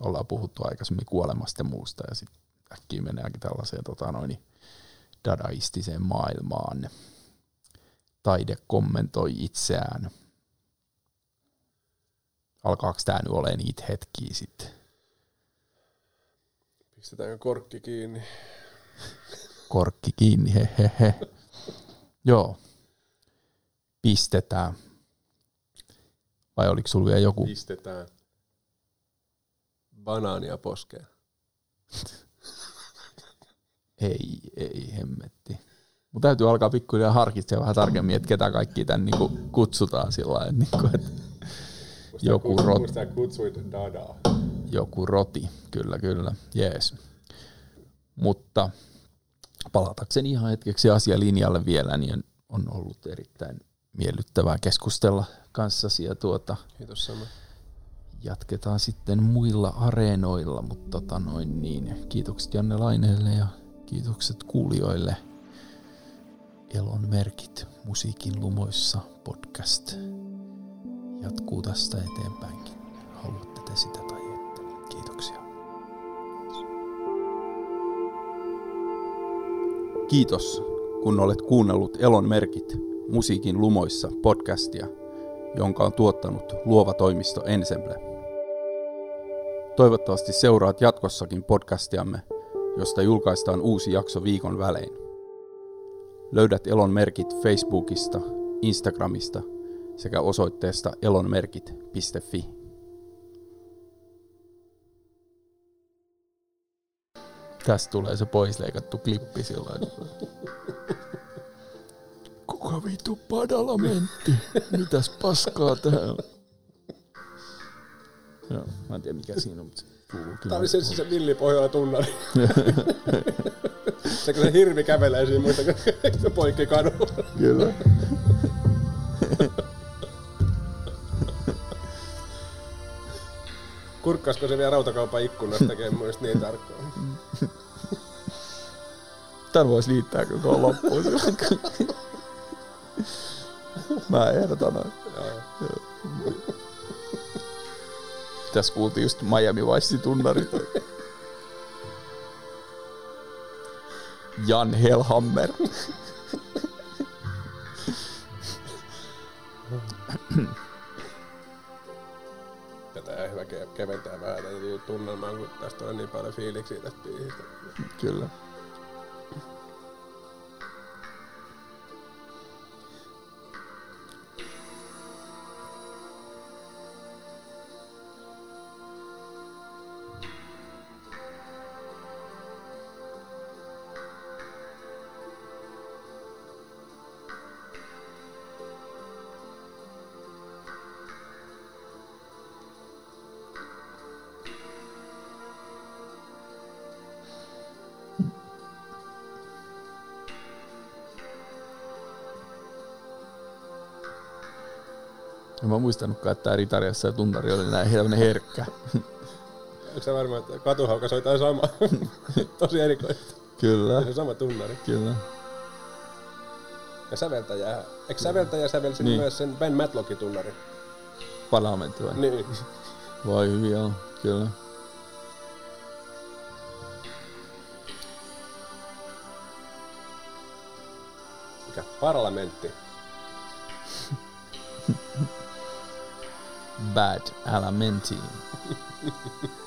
ollaan puhuttu aikaisemmin kuolemasta ja muusta ja sitten äkkiä meneekin tällaiseen tota noin, dadaistiseen maailmaan. Taide kommentoi itseään. Alkaako tämä nyt olemaan niitä hetkiä sitten? Pistetäänkö korkki kiinni? Korkki kiinni, he, he, he. Joo. Pistetään. Vai oliko sulla vielä joku? Pistetään banaania poskeen. Ei, ei hemmetti. Mutta täytyy alkaa pikkuhiljaa harkitsemaan vähän tarkemmin, että ketä kaikki tän niinku kutsutaan sillä lailla, että joku, rot, Muista kutsuit dadaa. joku roti, kyllä kyllä, jees. Mutta palatakseni ihan hetkeksi asialinjalle vielä, niin on ollut erittäin miellyttävää keskustella kanssasi ja tuota, Kiitos sama. jatketaan sitten muilla areenoilla, mutta tota noin niin, kiitokset Janne Laineelle ja kiitokset kuulijoille. Elon merkit musiikin lumoissa podcast jatkuu tästä eteenpäinkin. Haluatte te sitä tai ette. Kiitoksia. Kiitos, kun olet kuunnellut Elon merkit musiikin lumoissa podcastia, jonka on tuottanut luova toimisto Ensemble. Toivottavasti seuraat jatkossakin podcastiamme, josta julkaistaan uusi jakso viikon välein. Löydät Elon merkit Facebookista, Instagramista sekä osoitteesta elonmerkit.fi. Tästä tulee se poisleikattu klippi silloin. Kuka vitu padalamentti? Mitäs paskaa täällä? Joo, mä en tiedä mikä siinä on, mutta se kuuluu kyllä. Tämä oli se, se villipohjalla tunnari. se kun se hirvi kävelee siinä muista poikki kadulla. Kyllä. Kurkkasko se vielä rautakaupan ikkunasta tekee mielestä niin tarkkaan. Tän voisi liittää kyllä tuohon loppuun. Mä ehdotan noin. Tässä kuultiin just Miami Vice tunnarit. Jan Hellhammer. Fiiliksiä tästä biisistä. Kyllä. Muistanutkaan, että tämä Ritariassa ja Tuntari oli näin tämmönen herkkä. Onko se varmaan, että katuhaukas on jotain sama? Tosi erikoista. Kyllä, Se on sama tunnari. kyllä. Ja säveltäjä. Eikö säveltäjä sävelsi Niin. myös sen Ben Matlockin tunnari? Parlamentti vai? Niin. Vai hyviä on, kyllä. Mikä? Parlamentti. Bad Alamenti.